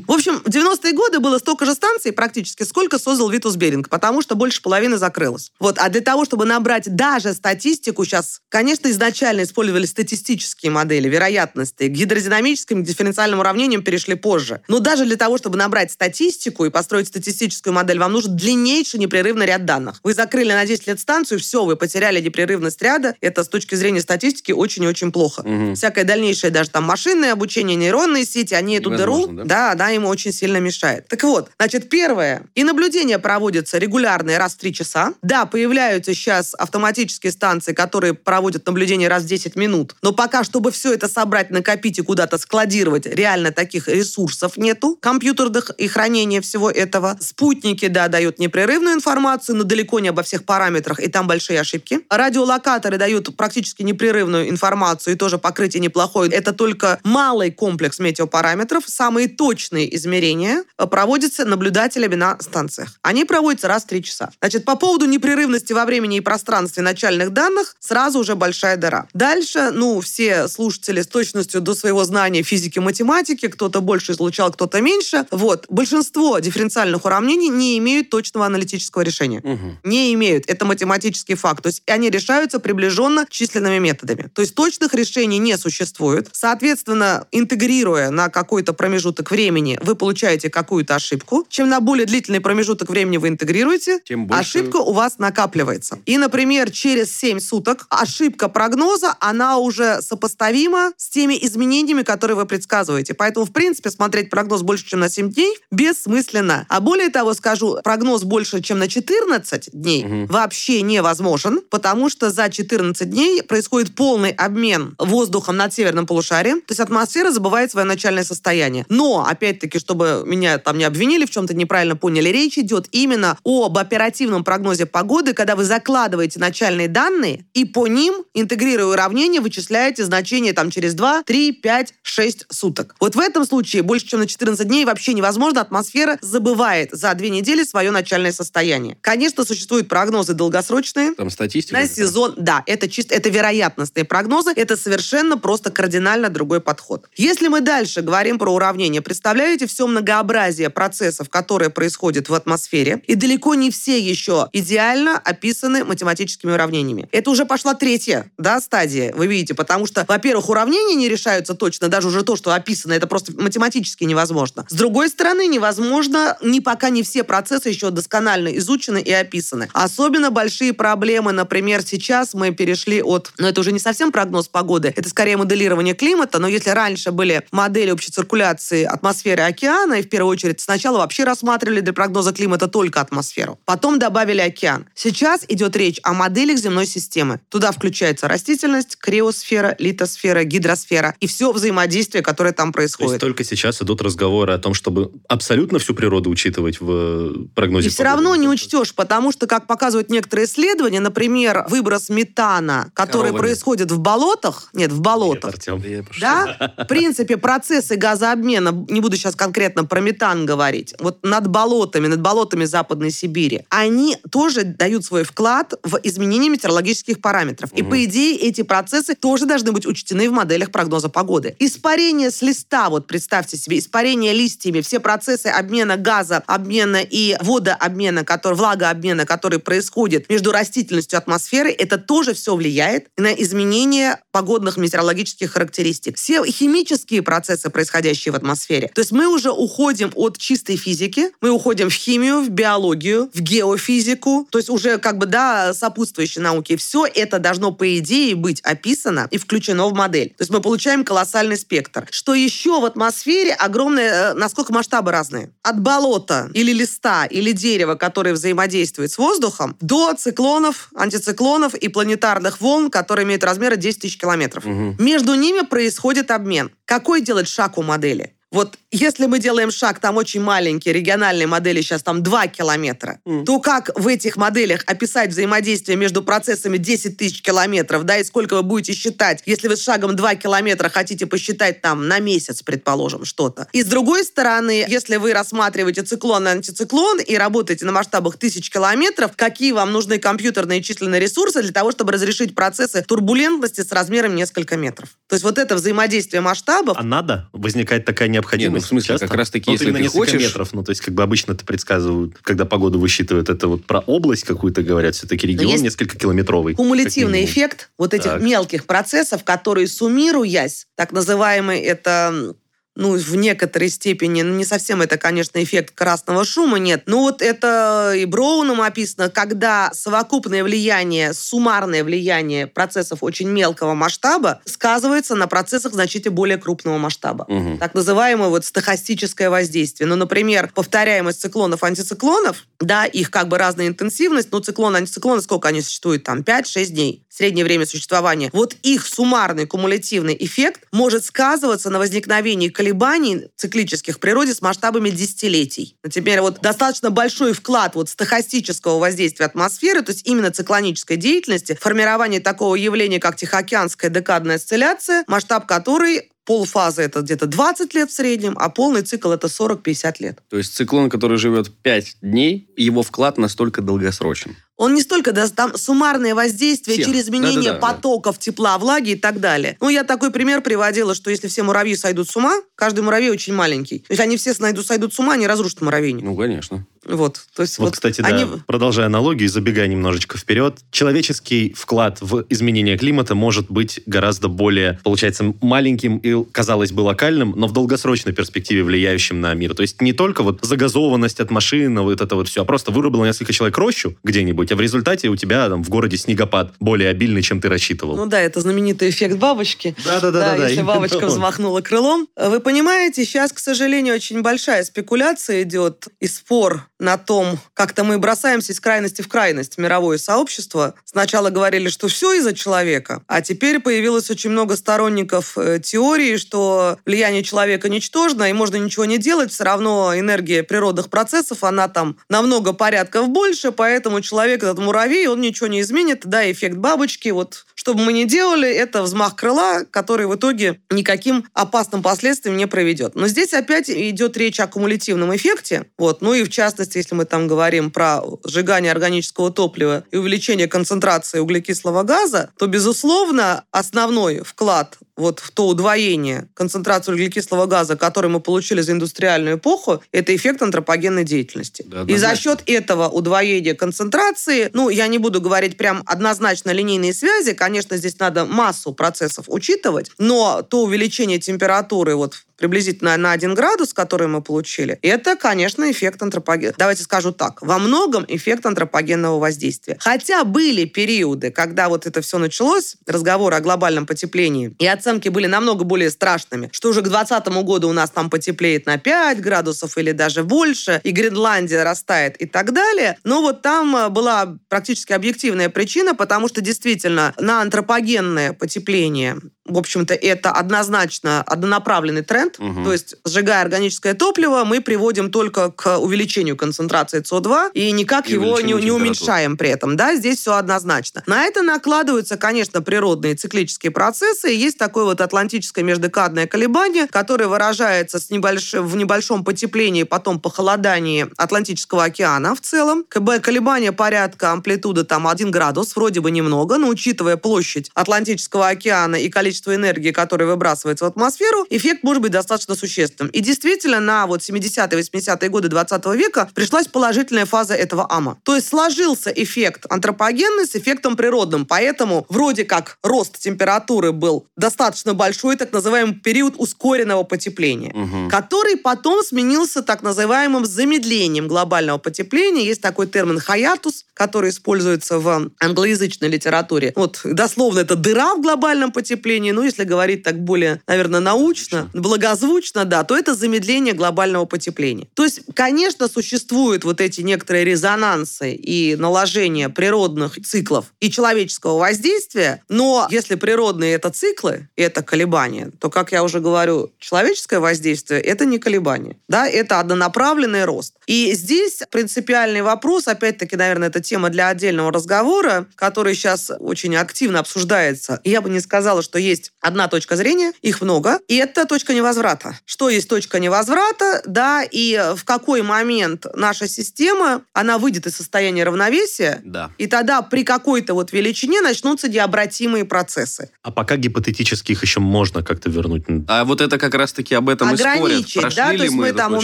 В общем, в 90-е годы было столько же станций практически, сколько создал Витус Беринг, потому что больше половины закрылось. Вот. А для того, чтобы набрать даже статистику, сейчас, конечно, изначально использовали статистические модели вероятности. К гидродинамическим, к дифференциальным уравнениям перешли позже. Но даже для того, чтобы набрать статистику и построить статистическую модель, вам нужен длиннейший непрерывный ряд данных. Вы закрыли на 10 лет станцию, все, вы потеряли непрерывность ряда. Это с точки зрения статистики очень и очень плохо. Мгм. Всякое дальнейшее, даже там машинное обучение, нейронные сети, они эту дыру, Невозможно, да? она ему очень сильно мешает. Так вот, значит, первое. И наблюдения проводятся регулярные раз в 3 часа. Да, появляются сейчас автоматические станции, которые проводят наблюдения раз в 10 минут. Но пока, чтобы все это собрать, накопить и куда-то складировать, реально таких ресурсов нету, компьютерных и хранения всего этого. Спутники, да, дают непрерывную информацию, но далеко не обо всех параметрах, и там большие ошибки. Радиолокаторы дают практически непрерывную информацию, и тоже покрытие неплохое. Это только малый комплекс метеопараметров. Самые точные измерения э, проводятся наблюдателями на станциях. Они проводятся раз в три часа. Значит, по поводу непрерывности во времени и пространстве начальных данных сразу уже большая дыра. Дальше, ну, все слушатели с точностью до своего знания физики, математики, кто-то больше излучал, кто-то меньше. Вот. Большинство дифференциальных уравнений не имеют точного аналитического решения. Мгм. Не имеют. Это математический факт. То есть они решаются приближенно численными методами. То есть точных решений не существует. Соответственно, интегрируя на какой-то промежуток времени, вы получаете какую-то ошибку. Чем на более длительный промежуток времени вы интегрируете, Тем больше- ошибка у вас накапливается. И, например, через 7 суток ошибка прогноза, она уже сопоставима с теми изменениями, которые вы предсказываете. Поэтому, в принципе, смотреть прогноз больше, чем на 7 дней, бессмысленно. А более того, скажу, прогноз больше, чем на 14 дней Мгм. вообще невозможен, потому что за 14 дней происходит полный обмен воздухом над северным полушарием, то есть атмосфера забывает свое начальное состояние. Но, опять-таки, чтобы меня там не обвинили в чем-то неправильно поняли, речь идет именно об оперативном прогнозе погоды, когда вы закладываете начальные данные и по ним, интегрируя уравнение, вычисляете значение там через 2, 3, 5, 6 суток. Вот в этом случае больше, чем на 14 дней вообще невозможно, атмосфера забывает за две недели свое начальное состояние. Конечно, существуют прогнозы долгосрочные, Там статистика. на сезон, да, это чисто, это вероятностные прогнозы, это совершенно просто кардинально другой подход. Если мы дальше говорим про уравнение, представляете все многообразие процессов, которые происходят в атмосфере, и далеко не все еще идеально описаны математическими уравнениями. Это уже пошла третья, да, стадия, вы видите, потому что, во-первых, уравнения не решаются точно, даже уже то, что описано, это просто математически невозможно. С другой стороны, невозможно, ни пока не все процессы еще досконально изучены и описаны. Особенно большие проблемы, например, сейчас мы перешли от, ну это уже не совсем прогноз погоды, это скорее моделирование климата, но если раньше были модели общей циркуляции атмосферы океана, и в первую очередь сначала вообще рассматривали для прогноза климата только атмосферу, потом добавили океан. Сейчас идет речь о моделях земной системы. Туда включается растительность, криосфера, литосфера, гидросфера и все взаимодействие, которое там То есть происходит. только сейчас идут разговоры о том, чтобы абсолютно всю природу учитывать в э, прогнозе И все равно не учтешь, потому что, как показывают некоторые исследования, например, выброс метана, который Коровами. происходит в болотах, нет, в Нет, болотах, Артем. Да в принципе, процессы газообмена, не буду сейчас конкретно про метан говорить, вот над болотами, над болотами Западной Сибири, они тоже дают свой вклад в изменение метеорологических параметров. И, по идее, эти процессы тоже должны быть учтены в моделях прогноза погоды. Испарение с листа, вот представьте себе, испарение листьями, все процессы обмена газа, обмена и водообмена, который, влагообмена, который происходит между растительностью и атмосферой, это тоже все влияет на изменение погодных метеорологических характеристик. Все химические процессы, происходящие в атмосфере. То есть мы уже уходим от чистой физики, мы уходим в химию, в биологию, в геофизику, то есть уже как бы, да, сопутствующие науки. Все это должно, по идее, быть описано и включено в модель. То есть мы получаем колоссальный спектр. Что еще в атмосфере огромное, э, насколько масштабы разные. От болота или листа или дерева, которые взаимодействуют с воздухом, до циклонов, антициклонов и планетарных волн, которые имеют размеры 10 тысяч километров. Мгм. Между ними происходит обмен. Какой делать шаг у модели? Вот если мы делаем шаг, там очень маленькие региональные модели, сейчас там 2 километра, Мгм. то как в этих моделях описать взаимодействие между процессами 10 тысяч километров, да, и сколько вы будете считать, если вы с шагом 2 километра хотите посчитать там на месяц, предположим, что-то. И с другой стороны, если вы рассматриваете циклон и антициклон и работаете на масштабах тысяч километров, какие вам нужны компьютерные и численные ресурсы для того, чтобы разрешить процессы турбулентности с размером несколько метров. То есть вот это взаимодействие масштабов, А надо? Возникает такая необходимость. Не, ну, в смысле, часто? как раз-таки, Ну, вот если именно ты несколько хочешь- метров. Ну, то есть, как бы обычно это предсказывают, когда погоду высчитывают, это вот про область какую-то говорят, все-таки регион есть несколько километровый. Кумулятивный эффект вот этих Так. мелких процессов, которые, суммируясь, так называемый это ну, в некоторой степени, ну, не совсем это, конечно, эффект красного шума, нет. Но вот это и Броуном описано, когда совокупное влияние, суммарное влияние процессов очень мелкого масштаба сказывается на процессах значительно более крупного масштаба. Мгм. Так называемое вот стохастическое воздействие. Ну, например, повторяемость циклонов, антициклонов, да, их как бы разная интенсивность, ну, циклон, антициклоны, сколько они существуют? Там 5-6 дней. Среднее время существования. Вот их суммарный кумулятивный эффект может сказываться на возникновении колебаний циклических в природе с масштабами десятилетий. Например, вот достаточно большой вклад вот стохастического воздействия атмосферы, то есть именно циклонической деятельности, формирование такого явления, как Тихоокеанская декадная осцилляция, масштаб которой полфазы это где-то 20 лет в среднем, а полный цикл это 40-50 лет. То есть циклон, который живет 5 дней, его вклад настолько долгосрочен. Он не столько даст там суммарное воздействие Всех. через изменение Да-да-да, да. потоков тепла, влаги и так далее. Ну, я такой пример приводила, что если все муравьи сойдут с ума, каждый муравей очень маленький. Если они все найдут, сойдут с ума, они разрушат муравейник. Ну, конечно. Вот. То есть Вот, вот, кстати, да, они... продолжая аналогию, забегая немножечко вперед, человеческий вклад в изменение климата может быть гораздо более, получается, маленьким и, казалось бы, локальным, но в долгосрочной перспективе влияющим на мир. То есть не только вот загазованность от машин, вот это вот все, а просто вырубило несколько человек рощу где-нибудь, а в результате у тебя там в городе снегопад более обильный, чем ты рассчитывал. Ну да, это знаменитый эффект бабочки. Да-да-да. Да, если бабочка взмахнула крылом. Вы понимаете, сейчас, к сожалению, очень большая спекуляция идет и спор на том, как-то мы бросаемся из крайности в крайность, мировое сообщество. Сначала говорили, что все из-за человека, а теперь появилось очень много сторонников э, теории, что влияние человека ничтожно, и можно ничего не делать, все равно энергия природных процессов, она там намного порядков больше, поэтому человек, этот муравей, он ничего не изменит, да, эффект бабочки, вот что бы мы ни делали, это взмах крыла, который в итоге никаким опасным последствиям не проведет. Но здесь опять идет речь о кумулятивном эффекте. Вот. Ну и в частности, если мы там говорим про сжигание органического топлива и увеличение концентрации углекислого газа, то, безусловно, основной вклад вот в то удвоение концентрации углекислого газа, который мы получили за индустриальную эпоху, это эффект антропогенной деятельности. Да, и за счет этого удвоения концентрации, ну, я не буду говорить прям однозначно линейные связи, конечно, здесь надо массу процессов учитывать, но то увеличение температуры вот приблизительно на 1 градус, который мы получили, это, конечно, эффект антропогенного. Давайте скажу так. Во многом эффект антропогенного воздействия. Хотя были периоды, когда вот это все началось, разговоры о глобальном потеплении, и оценки были намного более страшными, что уже к 2020 году у нас там потеплеет на 5 градусов или даже больше, и Гренландия растает и так далее. Но вот там э, была практически объективная причина, потому что действительно на антропогенное потепление в общем-то, это однозначно однонаправленный тренд. Мгм. То есть, сжигая органическое топливо, мы приводим только к увеличению концентрации СО2 и никак И его не, не уменьшаем при этом. Да, здесь все однозначно. На это накладываются, конечно, природные циклические процессы. И есть такое вот атлантическое междекадное колебание, которое выражается с небольшим, в небольшом потеплении, потом похолодании Атлантического океана в целом. КБ колебания порядка амплитуда там 1 градус, вроде бы немного, но учитывая площадь Атлантического океана и количество энергии, которое выбрасывается в атмосферу, эффект может быть достаточно существенным. И действительно, на вот 70-е, 80-е годы 20 века пришлась положительная фаза этого АМА. То есть сложился эффект антропогенный с эффектом природным. Поэтому вроде как рост температуры был достаточно большой, так называемый период ускоренного потепления, Мгм. который потом сменился так называемым замедлением глобального потепления. Есть такой термин «хаятус», который используется в англоязычной литературе. Вот дословно это дыра в глобальном потеплении, ну, если говорить так более, наверное, научно, благозвучно, да, то это замедление глобального потепления. То есть, конечно, существуют вот эти некоторые резонансы и наложения природных циклов и человеческого воздействия, но если природные это циклы, это колебания, то, как я уже говорю, человеческое воздействие это не колебание, да, это однонаправленный рост. И здесь принципиальный вопрос, опять-таки, наверное, это тема для отдельного разговора, который сейчас очень активно обсуждается. Я бы не сказала, что есть одна точка зрения, их много, и это точка невозврата. Что есть точка невозврата, да, и в какой момент наша система, она выйдет из состояния равновесия, Да. и тогда при какой-то вот величине начнутся необратимые процессы. А пока гипотетически их еще можно как-то вернуть. А вот это как раз-таки об этом и спорят. ограничить, Прошли да, то есть мы, там точку?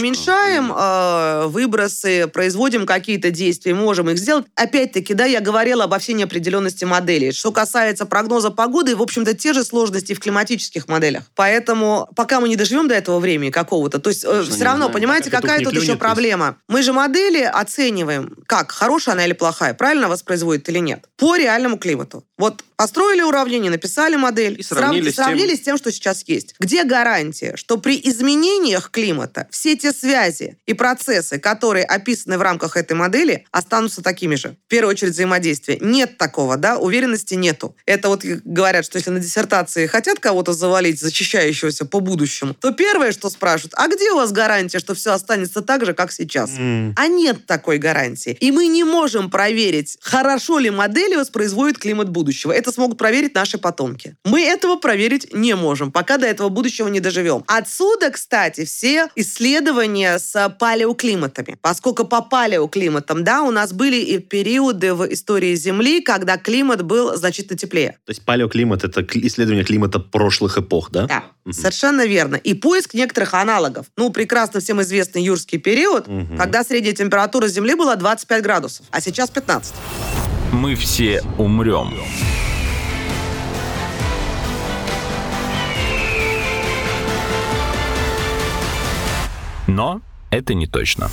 уменьшаем э, выбросы, производим какие-то действия, можем их сделать. Опять-таки, да, я говорила обо всей неопределенности моделей. Что касается прогноза погоды, в общем-то, те же сложности в климатических моделях. Поэтому пока мы не доживем до этого времени какого-то, то есть э, все равно, знаю. понимаете, какая тут тут еще проблема? Мы же модели оцениваем, как, хорошая она или плохая, правильно воспроизводит или нет, по реальному климату. Вот построили уравнение, написали модель, И сравнили с тем- сравнили с тем, что сейчас есть. Где гарантия, что при изменениях климата все те связи и процессы, которые описаны в рамках этой модели, останутся такими же? В первую очередь взаимодействие. Нет такого, да, уверенности нету. Это вот говорят, что если на диссертации хотят кого-то завалить, защищающегося по будущему, то первое, что спрашивают, а где у вас гарантия, что все останется так же, как сейчас? М. А нет такой гарантии. И мы не можем проверить, хорошо ли модели воспроизводят климат будущего. Это смогут проверить наши потомки. Мы этого проверить не можем, пока до этого будущего не доживем. Отсюда, кстати, все исследования с палеоклиматами. Поскольку по палеоклиматам, да, у нас были и периоды в истории Земли, когда климат был значительно теплее. То есть палеоклимат — это исследование климата прошлых эпох, да? Да, Мгм. совершенно верно. И поиск некоторых аналогов. Ну, прекрасно всем известный юрский период, Мгм. когда средняя температура Земли была 25 градусов, а сейчас 15. Мы все умрем. Но это не точно.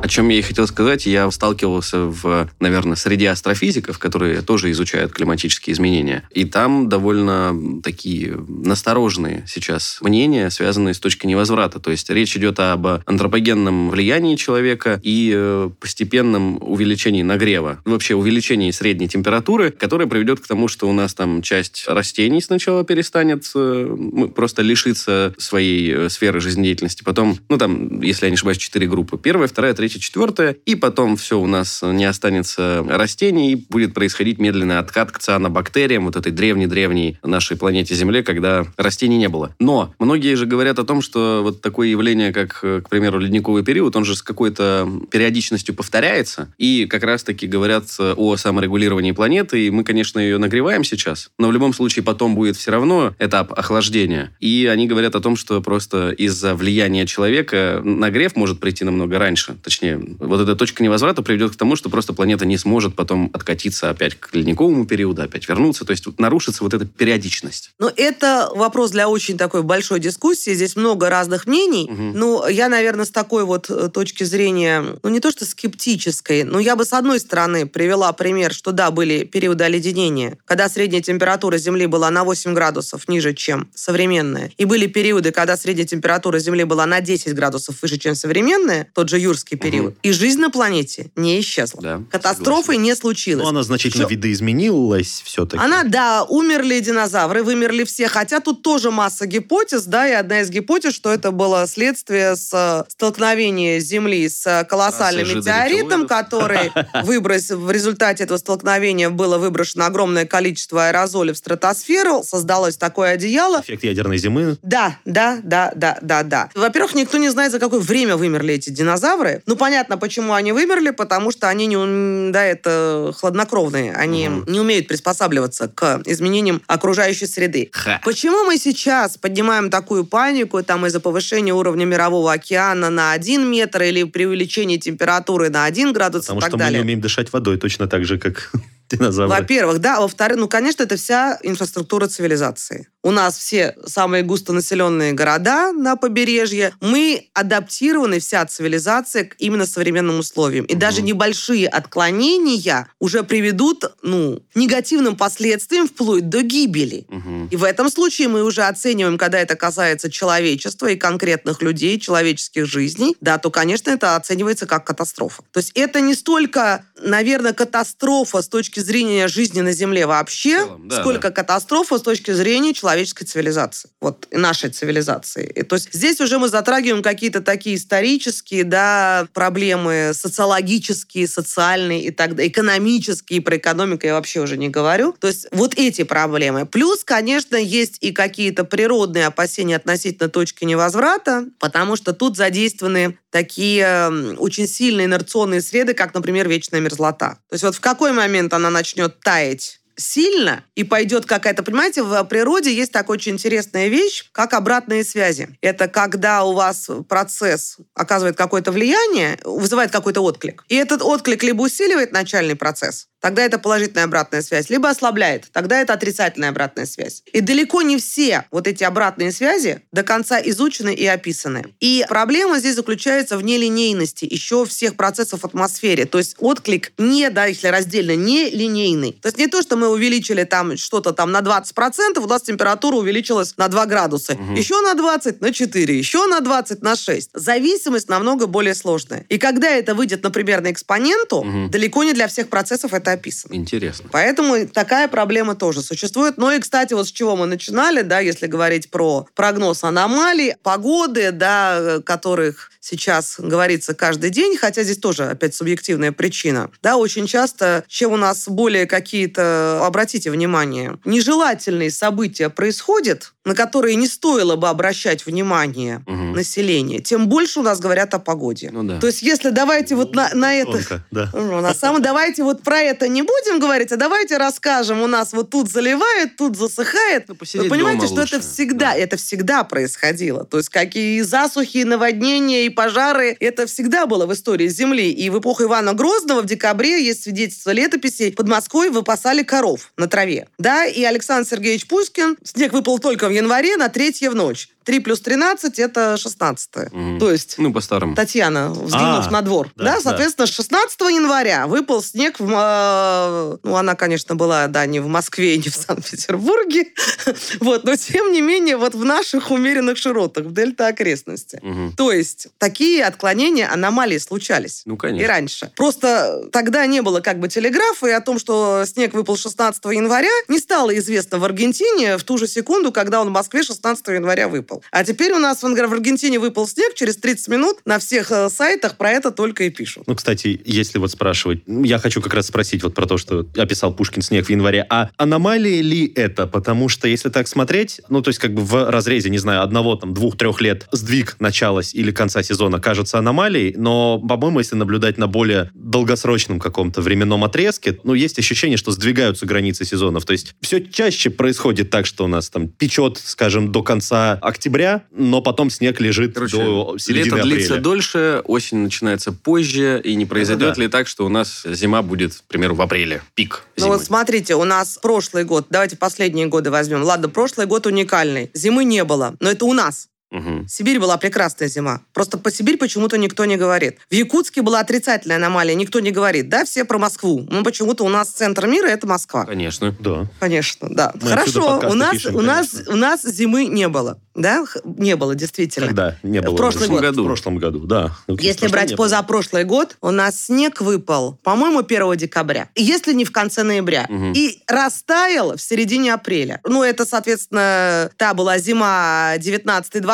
О чем я и хотел сказать, я сталкивался в, наверное, среде астрофизиков, которые тоже изучают климатические изменения. И там довольно такие настороженные сейчас мнения, связанные с точкой невозврата. То есть речь идет об антропогенном влиянии человека и э, постепенном увеличении нагрева. Вообще увеличении средней температуры, которое приведет к тому, что у нас там часть растений сначала перестанет э, ну, просто лишиться своей э, сферы жизнедеятельности. Потом, ну там, если я не ошибаюсь, четыре группы. Первая, вторая, третья, четвертая. И потом все у нас не останется растений, и будет происходить медленный откат к цианобактериям, вот этой древней-древней нашей планете Земле, когда растений не было. Но многие же говорят о том, что вот такое явление, как, э, к примеру, ледниковый период, он же с какой-то периодичностью повторяется. И как раз-таки говорят э, о саморегулировании планеты, и мы, конечно, ее нагреваем сейчас, но в любом случае потом будет все равно этап охлаждения. И они говорят о том, что просто из-за влияния человека нагрев может прийти намного раньше. Точнее, вот эта точка невозврата приведет к тому, что просто планета не сможет потом откатиться опять к ледниковому периоду, опять вернуться. То есть вот нарушится вот эта периодичность. Но это вопрос для очень такой большой дискуссии. Здесь много разных мнений. Мгм. Ну, я, наверное, с такой вот э, точки зрения, ну, не то что скептической, но я бы, с одной стороны, привела пример, что да, были периоды оледенения, когда средняя температура Земли была на 8 градусов ниже, чем современная. И были периоды, когда средняя температура Земли была на 10 градусов выше, чем современная, тот же юрский период. И жизнь на планете не исчезла. Да, Катастрофы не случилось. Ну, она значительно Всё. видоизменилась все-таки. Она, да, умерли динозавры, вымерли все. Хотя тут тоже масса гипотез, да, и одна из гипотез, что это было следствие с э, столкновения Земли с э, колоссальным Расы метеоритом, который выброс... в результате этого столкновения было выброшено огромное количество аэрозоля в стратосферу, создалось такое одеяло. Эффект ядерной зимы. Да, да, да, да, да, да. Во-первых, никто не знает, за какое время вымерли эти динозавры. Ну, понятно, почему они вымерли, потому что они не, да, это хладнокровные. Они Мгм. не умеют приспосабливаться к изменениям окружающей среды. Ха. Почему мы сейчас поднимаем такую панику там из-за повышения уровня мирового океана на 1 метр или при увеличении температуры на 1 градус Потому и так что мы далее? не умеем дышать водой точно так же, как динозавры. Во-первых, да. Во-вторых, ну, конечно, это вся инфраструктура цивилизации. У нас все самые густонаселенные города на побережье. Мы адаптированы, вся цивилизация, к именно современным условиям. И Мгм. даже небольшие отклонения уже приведут, ну, к негативным последствиям вплоть до гибели. Мгм. И в этом случае мы уже оцениваем, когда это касается человечества и конкретных людей, человеческих жизней, да, то, конечно, это оценивается как катастрофа. То есть это не столько, наверное, катастрофа с точки зрения жизни на Земле вообще, целом, да, сколько катастрофа с точки зрения человеческой цивилизации, вот, нашей цивилизации. И то есть здесь уже мы затрагиваем какие-то такие исторические, да, проблемы социологические, социальные и так далее, экономические, про экономику я вообще уже не говорю. То есть вот эти проблемы. Плюс, конечно, есть и какие-то природные опасения относительно точки невозврата, потому что тут задействованы такие очень сильные инерционные среды, как, например, вечная мерзлота. То есть вот в какой момент она начнет таять сильно и пойдет какая-то, понимаете, в природе есть такая очень интересная вещь, как обратные связи. Это когда у вас процесс оказывает какое-то влияние, вызывает какой-то отклик. И этот отклик либо усиливает начальный процесс, тогда это положительная обратная связь, либо ослабляет, тогда это отрицательная обратная связь. И далеко не все вот эти обратные связи до конца изучены и описаны. И проблема здесь заключается в нелинейности еще всех процессов в атмосфере. То есть отклик не, да, если раздельно, не линейный. То есть не то, что мы увеличили там что-то там на 20%, у нас температура увеличилась на 2 градуса. Угу. Еще на 20, на 4, еще на 20, на 6. Зависимость намного более сложная. И когда это выйдет, например, на экспоненту, угу. далеко не для всех процессов это описано. Интересно. Поэтому такая проблема тоже существует. Ну и, кстати, вот с чего мы начинали, да, если говорить про прогноз аномалий, погоды, да, которых сейчас говорится каждый день, хотя здесь тоже опять субъективная причина. Да, очень часто, чем у нас более какие-то, обратите внимание, нежелательные события происходят, на которые не стоило бы обращать внимание угу. населения, тем больше у нас говорят о погоде. Ну, да. То есть, если давайте вот на, на это... Да. Ну, на самом давайте вот про это не будем говорить, а давайте расскажем, у нас вот тут заливает, тут засыхает. Ну, Вы понимаете, что лучше. это всегда, да. это всегда происходило. То есть, какие засухи, наводнения и пожары, это всегда было в истории Земли. И в эпоху Ивана Грозного в декабре есть свидетельство летописей. Под Москвой выпасали коров на траве. Да, и Александр Сергеевич Пушкин, снег выпал только в январе на третье в ночь. 3 плюс 13 – это 16 угу. То есть ну, по-старому. Татьяна, взглянув а, на двор. Да, да, соответственно, да. 16 января выпал снег. В, э, ну, она, конечно, была, да, не в Москве и не в Санкт-Петербурге. вот, но, тем не менее, вот в наших умеренных широтах, в дельта окрестности. Угу. То есть, такие отклонения, аномалии случались. Ну, конечно. И раньше. Просто тогда не было как бы телеграфа, и о том, что снег выпал 16 января, не стало известно в Аргентине в ту же секунду, когда он в Москве 16 января выпал. А теперь у нас в Аргентине выпал снег, через 30 минут на всех э, сайтах про это только и пишут. Ну, кстати, если вот спрашивать, я хочу как раз спросить вот про то, что описал Пушкин снег в январе, а аномалия ли это? Потому что если так смотреть, ну, то есть как бы в разрезе, не знаю, одного, там, двух-трех лет сдвиг начала или конца сезона кажется аномалией, но, по-моему, если наблюдать на более долгосрочном каком-то временном отрезке, ну, есть ощущение, что сдвигаются границы сезонов. То есть все чаще происходит так, что у нас там печет, скажем, до конца октября, октября, но потом снег лежит Короче, до середины лето апреля. длится дольше, осень начинается позже, и не произойдет да. ли так, что у нас зима будет, к примеру, в апреле, пик зимы? Ну вот смотрите, у нас прошлый год, давайте последние годы возьмем. Ладно, прошлый год уникальный. Зимы не было, но это у нас. Угу. Сибирь была прекрасная зима. Просто по Сибирь почему-то никто не говорит. В Якутске была отрицательная аномалия, никто не говорит. Да, все про Москву. Ну, почему-то у нас центр мира – это Москва. Конечно. Да. Конечно, да. Мы Хорошо, у нас, пишем, у, нас, у нас зимы не было. Да, не было, действительно. Когда? Не было. В прошлом в году. В прошлом году, да. Если брать позапрошлый год, у нас снег выпал, по-моему, 1 декабря. Если не в конце ноября. Угу. И растаял в середине апреля. Ну, это, соответственно, та была зима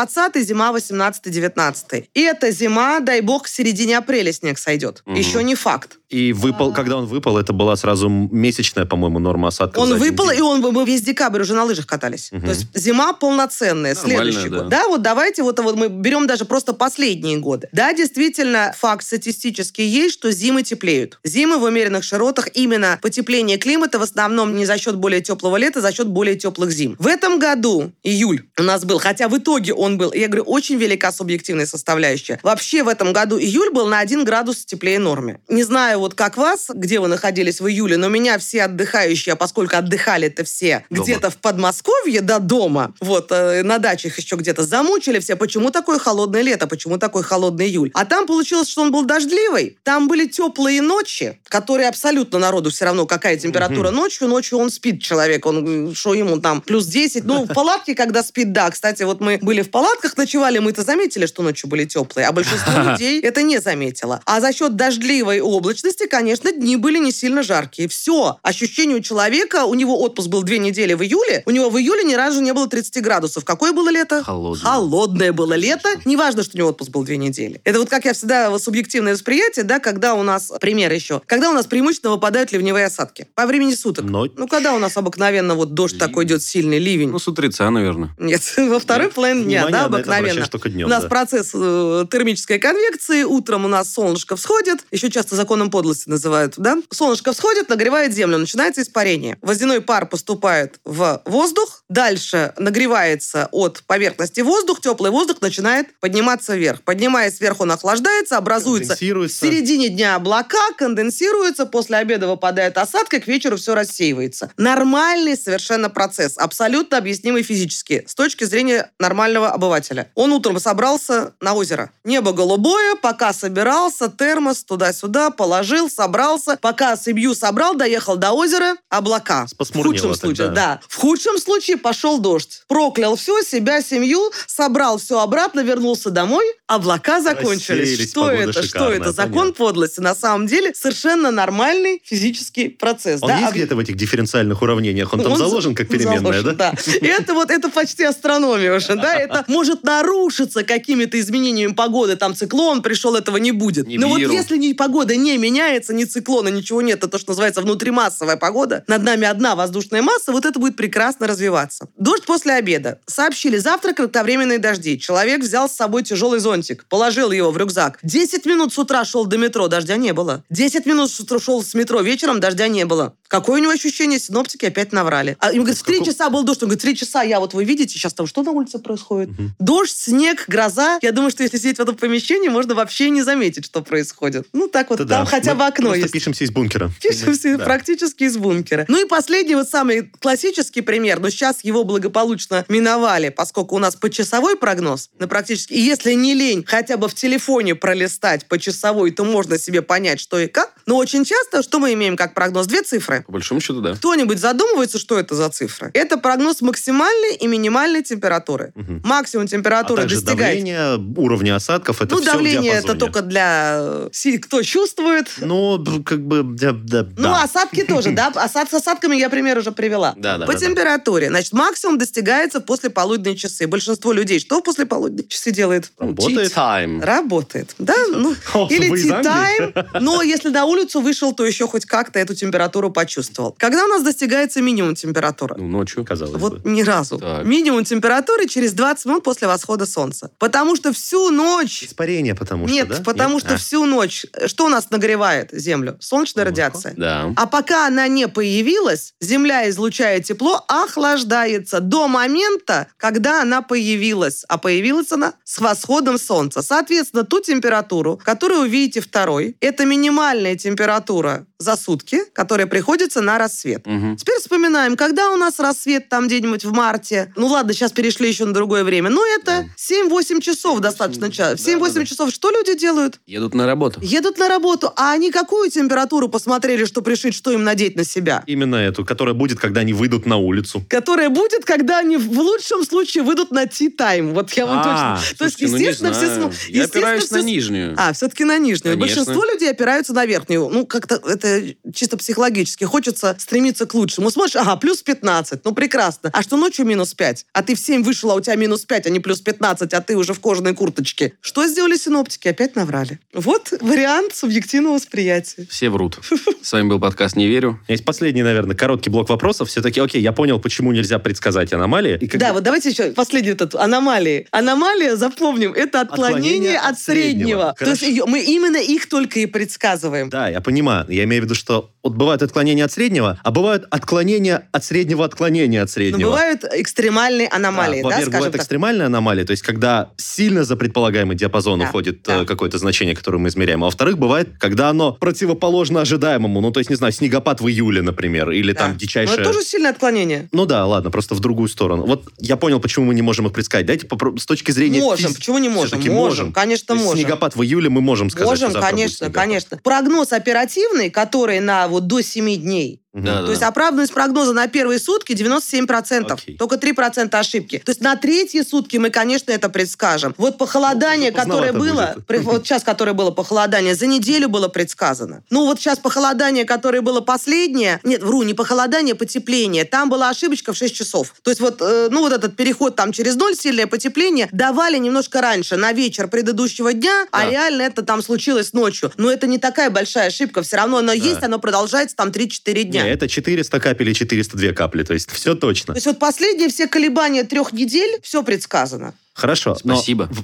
19-20, зима 18-19. И эта зима, дай бог, в середине апреля снег сойдет. Угу. Еще не факт. И выпал, а... когда он выпал, это была сразу месячная, по-моему, норма осадка. Он выпал, и он, мы весь декабрь уже на лыжах катались. Угу. То есть зима полноценная, Нормально, следующий да. год. Да, вот давайте вот, вот мы берем даже просто последние годы. Да, действительно, факт статистический есть, что зимы теплеют. Зимы в умеренных широтах именно потепление климата в основном не за счет более теплого лета, за счет более теплых зим. В этом году июль у нас был, хотя в итоге он был, я говорю, очень велика субъективная составляющая. Вообще в этом году июль был на 1 градус теплее норме. Не знаю, вот как вас, где вы находились в июле, но меня все отдыхающие, а поскольку отдыхали-то все где-то в Подмосковье до дома, вот, э, на дачах еще где-то, замучили все, почему такое холодное лето, почему такой холодный июль. А там получилось, что он был дождливый, там были теплые ночи, которые абсолютно народу все равно, какая температура угу. ночью, ночью он спит, человек, он, что ему там, плюс 10, ну, в палатке, когда спит, да. Кстати, вот мы были в палатках, ночевали, мы-то заметили, что ночью были теплые, а большинство людей это не заметило. А за счет дождливой облачности области, конечно, дни были не сильно жаркие. Все. Ощущение у человека, у него отпуск был две недели в июле, у него в июле ни разу не было 30 градусов. Какое было лето? Холодное. Холодное было лето. Неважно, что у него отпуск был две недели. Это вот как я всегда субъективное восприятие, да, когда у нас, пример еще, когда у нас преимущественно выпадают ливневые осадки. По времени суток. Но... Ну, когда у нас обыкновенно вот дождь Ливень. такой идет, сильный ливень. Ну, с утреца, наверное. Нет, во второй половине дня, да, обыкновенно. Только днем, у нас да. процесс э, термической конвекции, утром у нас солнышко всходит, еще часто законом подлости называют, да? Солнышко всходит, нагревает землю, начинается испарение. Водяной пар поступает в воздух, дальше нагревается от поверхности воздух, теплый воздух начинает подниматься вверх. Поднимаясь вверх, он охлаждается, образуется в середине дня облака, конденсируется, после обеда выпадает осадка, к вечеру все рассеивается. Нормальный совершенно процесс, абсолютно объяснимый физически, с точки зрения нормального обывателя. Он утром собрался на озеро. Небо голубое, пока собирался, термос туда-сюда положил, собрался. Пока семью собрал, доехал до озера, облака. В худшем случае, да. В худшем случае пошел дождь. Проклял все, себя, семью, собрал все обратно, вернулся домой, облака закончились. Рассеялись, Что это? Что шикарная, это? Закон понятно. подлости. На самом деле совершенно нормальный физический процесс. Он да? есть Об- где-то в этих дифференциальных уравнениях? Он там он заложен как переменная, заложен, да? И это вот, это почти астрономия уже, да? Это может нарушиться какими-то изменениями погоды. Там циклон пришел, этого не будет. Но вот если ни погода не меняется, ни циклона, ничего нет, это то, что называется внутримассовая погода, над нами одна воздушная масса, вот это будет прекрасно развиваться. Дождь после обеда. Сообщили, завтра кратковременные дожди. Человек взял с собой тяжелый зонтик, положил его в рюкзак. 10 минут с утра шел до метро, дождя не было. 10 минут с утра шел с метро, вечером дождя не было. Какое у него ощущение? Синоптики опять наврали. А ему говорят, в 3 часа был дождь. Он говорит, 3 часа я, вот вы видите сейчас там, что на улице происходит? Дождь, снег, гроза. Я думаю, что если сидеть в этом помещении, можно вообще не заметить, что происходит. Ну, так вот, Это там да. хотя Мы бы окно просто есть. пишемся из бункера. Пишемся Да. практически из бункера. Ну и последний, вот самый классический пример, но сейчас его благополучно миновали, поскольку у нас почасовой прогноз на практически... И если не лень хотя бы в телефоне пролистать почасовой, то можно себе понять, что и как. Но очень часто, что мы имеем как прогноз? Две цифры. По большому счету, да. Кто-нибудь задумывается, что это за цифры? Это прогноз максимальной и минимальной температуры. Мгм. Максимум А температуры также достигает... давление, уровня осадков, это ну, все давление это только для... э, Кто чувствует, Ну, как бы, да, да, Ну, да. осадки тоже, да? Осад, с осадками я пример уже привела. Да, да, По да, да. температуре. Значит, максимум достигается в послеполуденные часы. Большинство людей что в послеполуденные часы делает? Работает. Tea time. Работает. Да? Ну, О, или time. Но если на улицу вышел, то еще хоть как-то эту температуру почувствовал. Когда у нас достигается минимум температура? Ну, ночью. Казалось бы. Вот ни разу. Так. Минимум температуры через 20 минут после восхода солнца. Потому что всю ночь Испарение, потому что, нет, да? потому Нет? что А. всю ночь... э, Что у нас нагревает Землю? Солнечная Солнышко. радиация. Да. А пока она не появилась, Земля, излучая тепло, охлаждается до момента, когда она появилась. А появилась она с восходом Солнца. Соответственно, ту температуру, которую вы видите второй, это минимальная температура за сутки, которая приходится на рассвет. Мгм. Теперь вспоминаем, когда у нас рассвет там где-нибудь в марте. Ну ладно, сейчас перешли еще на другое время. Но это 7-8 часов достаточно. ча- В 7-8 да-да-да. часов что люди делают? Едут на работу. Едут на работу, а они какую температуру посмотрели, что пришить, что им надеть на себя? Именно эту, которая будет, когда они выйдут на улицу. Которая будет, когда они в лучшем случае выйдут на tea-time. Вот я вам А, точно... То есть, Слушайте, ну, естественно, все... знаю. см- Я опираюсь на нижнюю. А, все-таки на нижнюю. Конечно. Большинство людей опираются на верхнюю. Ну, как-то это чисто психологически. Хочется стремиться к лучшему. Смотришь, ага, плюс 15. Ну, прекрасно. А что ночью минус 5? А ты в 7 вышел, а у тебя минус 5, а не плюс 15, а ты уже в кожаной курточке. Что сделали синоптики? Опять наврали. Вот вариант субъективного восприятия. Все врут. С вами был подкаст «Не верю». Есть последний, наверное, короткий блок вопросов. Все-таки, окей, я понял, почему нельзя предсказать аномалии. И как Да, вот давайте еще последнюю вот эту аномалии. Аномалия, запомним, это отклонение, Отклонение от от среднего. среднего. То есть мы именно их только и предсказываем. Да, я понимаю. Я имею в виду, что вот бывают отклонения от среднего, а бывают отклонения от среднего отклонения от Но среднего. бывают экстремальные аномалии, да, во-первых, скажем бывает так. экстремальная аномалия, то есть когда сильно за предполагаемый диапазон Да, уходит да. э, какое-то значение, которое мы измеряем. А во-вторых, бывает, когда оно противоположно ожидаемому. Ну, то есть, не знаю, снегопад в июле, например, или Да. там Но дичайшее... это тоже сильное отклонение. Ну да, ладно, просто в другую сторону. Вот я понял, почему мы не можем их предсказать. Дайте попро- с точки зрения... Можем. физ- Почему не можем? Всё-таки Можем. Конечно, То есть можем. Снегопад в июле мы можем сказать, Можем, конечно, конечно. Прогноз оперативный, который на вот до 7 дней. Да, да. То есть оправданность прогноза на первые сутки 97%. Окей. Только 3% ошибки. То есть на третьи сутки мы, конечно, это предскажем. Вот похолодание, Ну, которое было, при- вот сейчас, которое было похолодание, за неделю было предсказано. Ну вот сейчас похолодание, которое было последнее, нет, вру, не похолодание, потепление, там была ошибочка в 6 часов. То есть вот, э, ну вот этот переход там через ноль, сильное потепление, давали немножко раньше, на вечер предыдущего дня, а Да. реально это там случилось ночью. Но это не такая большая ошибка, все равно оно есть, оно продолжается там 3-4 дня. Не, это 400 капель и 402 капли, то есть все точно. То есть вот последние все колебания трех недель, все предсказано. Хорошо. но- Спасибо.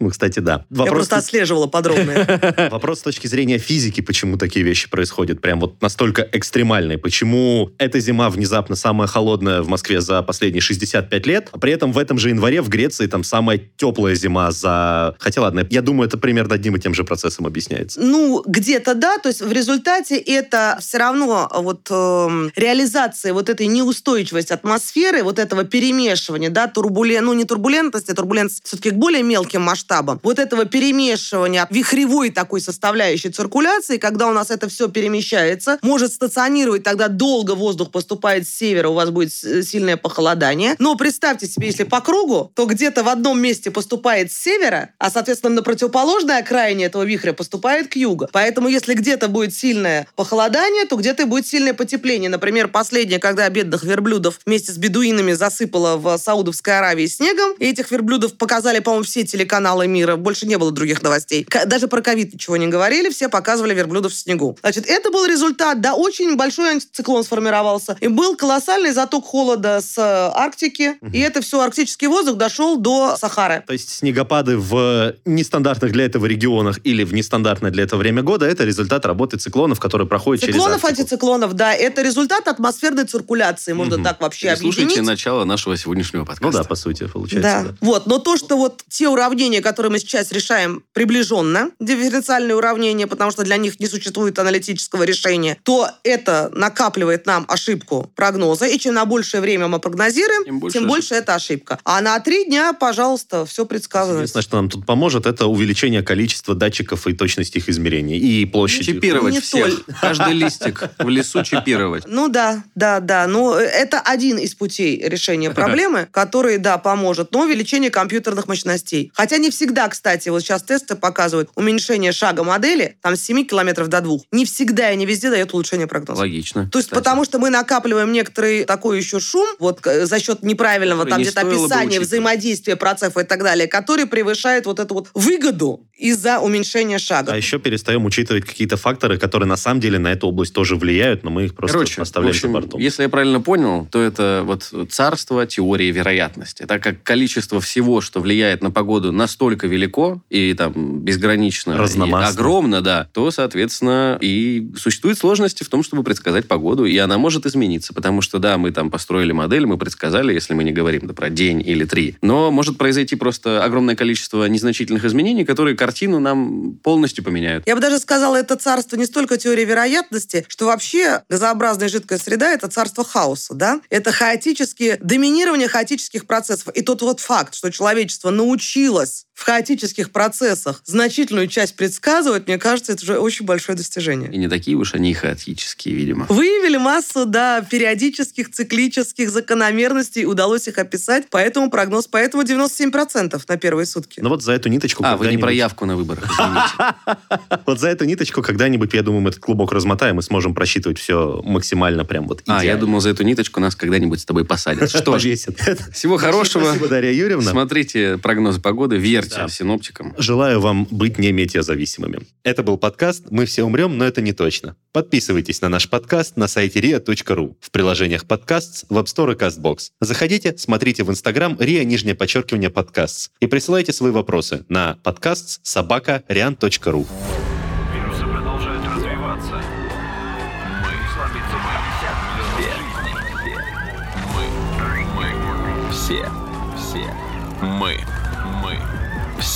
Ну, кстати, да. Я Вопрос просто отслеживала подробно. Вопрос с точки зрения физики, почему такие вещи происходят, прям вот настолько экстремальные. Почему эта зима внезапно самая холодная в Москве за последние 65 лет, а при этом в этом же январе в Греции там самая теплая зима за... Хотя ладно, я думаю, это примерно одним и тем же процессом объясняется. Ну, где-то да, то есть в результате это все равно вот эм, реализация вот этой неустойчивости атмосферы, вот этого перемешивания, да, турбулен, ну не турбулентности, турбулентность все-таки к более мелким масштабам, вот этого перемешивания вихревой такой составляющей циркуляции, когда у нас это все перемещается, может стационировать, тогда долго воздух поступает с севера, у вас будет с- сильное похолодание. Но представьте себе, если по кругу, то где-то в одном месте поступает с севера, а, соответственно, на противоположной окраине этого вихря поступает к югу. Поэтому, если где-то будет сильное похолодание, то где-то будет сильное потепление. Например, последнее, когда бедных верблюдов вместе с бедуинами засыпало в Саудовской Аравии снегом, и этих верблюдов показали, по-моему, все телеканалы мира, больше не было других новостей. Даже про ковид ничего не говорили, все показывали верблюдов в снегу. Значит, это был результат, да, очень большой антициклон сформировался, и был колоссальный заток холода с э, Арктики, и это все, арктический воздух дошел до Сахары. То есть снегопады в нестандартных для этого регионах или в нестандартное для этого время года это результат работы циклонов, которые проходят через Циклонов, антициклонов, да, это результат атмосферной циркуляции, можно Мгм. так вообще Слушайте объединить. начало нашего сегодняшнего подкаста. Ну да, по сути, получается. Да. да. Вот. Но то, что вот те уравнения, которые мы сейчас решаем приближенно, дифференциальные уравнения, потому что для них не существует аналитического решения, то это накапливает нам ошибку прогноза. И чем на большее время мы прогнозируем, Тем тем больше больше, это ошибка. А на три дня, пожалуйста, все предсказывается. Единственное, что нам тут поможет, это увеличение количества датчиков и точности их измерений. И площади. Чипировать Не всех. толь. Каждый листик в лесу чипировать. Ну да, да, да. Ну, э, это один из путей решения проблемы, который, да, поможет. Но увеличение компьютерных мощностей. Хотя не всегда, кстати, вот сейчас тесты показывают уменьшение шага модели, там с 7 километров до 2. Не всегда и не везде дает улучшение прогноза. Логично. То есть кстати. потому что мы накапливаем некоторый такой еще шум, вот э, за счет неправильного Который там не где-то описания взаимодействия процессов и так далее, который превышает вот эту вот выгоду из-за уменьшения шага. А еще перестаем учитывать какие-то факторы, которые на самом деле на эту область тоже влияют, но мы их просто Короче, в оставляем общем, за бортом. если я правильно понял, то это вот царство теории вероятности. Так как количество всего, что влияет на погоду, настолько велико и там безгранично и огромно, да, то, соответственно, и существуют сложности в том, чтобы предсказать погоду, и она может измениться, потому что, да, мы там построили модель, мы предсказали, если мы не говорим да, про день или три, но может произойти просто огромное количество незначительных изменений, которые картину нам полностью поменяют. Я бы даже сказала, это царство не столько теории вероятности, что вообще газообразная жидкая среда – это царство хаоса, да? Это хаотические, доминирование хаотических процессов. И тот вот факт, что человечество научилось в хаотических процессах значительную часть предсказывать, мне кажется, это уже очень большое достижение. И не такие уж они и хаотические, видимо. Выявили массу, да, периодических, циклических закономерностей, удалось их описать, поэтому прогноз, поэтому 97% на первые сутки. Ну вот за эту ниточку А, вы не про явку на выборах. Вот за эту ниточку когда-нибудь, я думаю, мы этот клубок размотаем и сможем просчитывать все максимально прям вот А, я идеально. думал, за эту ниточку нас когда-нибудь с тобой посадят. Что ж, всего хорошего. Спасибо, Дарья Юрьевна. Смотрите прогнозы погоды, верьте Да. синоптикам. Желаю вам быть не метеозависимыми. Это был подкаст «Мы все умрем, но это не точно». Подписывайтесь на наш подкаст на сайте ria.ru, в приложениях подкаст, в App Store и CastBox. Заходите, смотрите в Instagram ria, нижнее подчеркивание, подкаст и присылайте свои вопросы на подкаст собака rian.ru.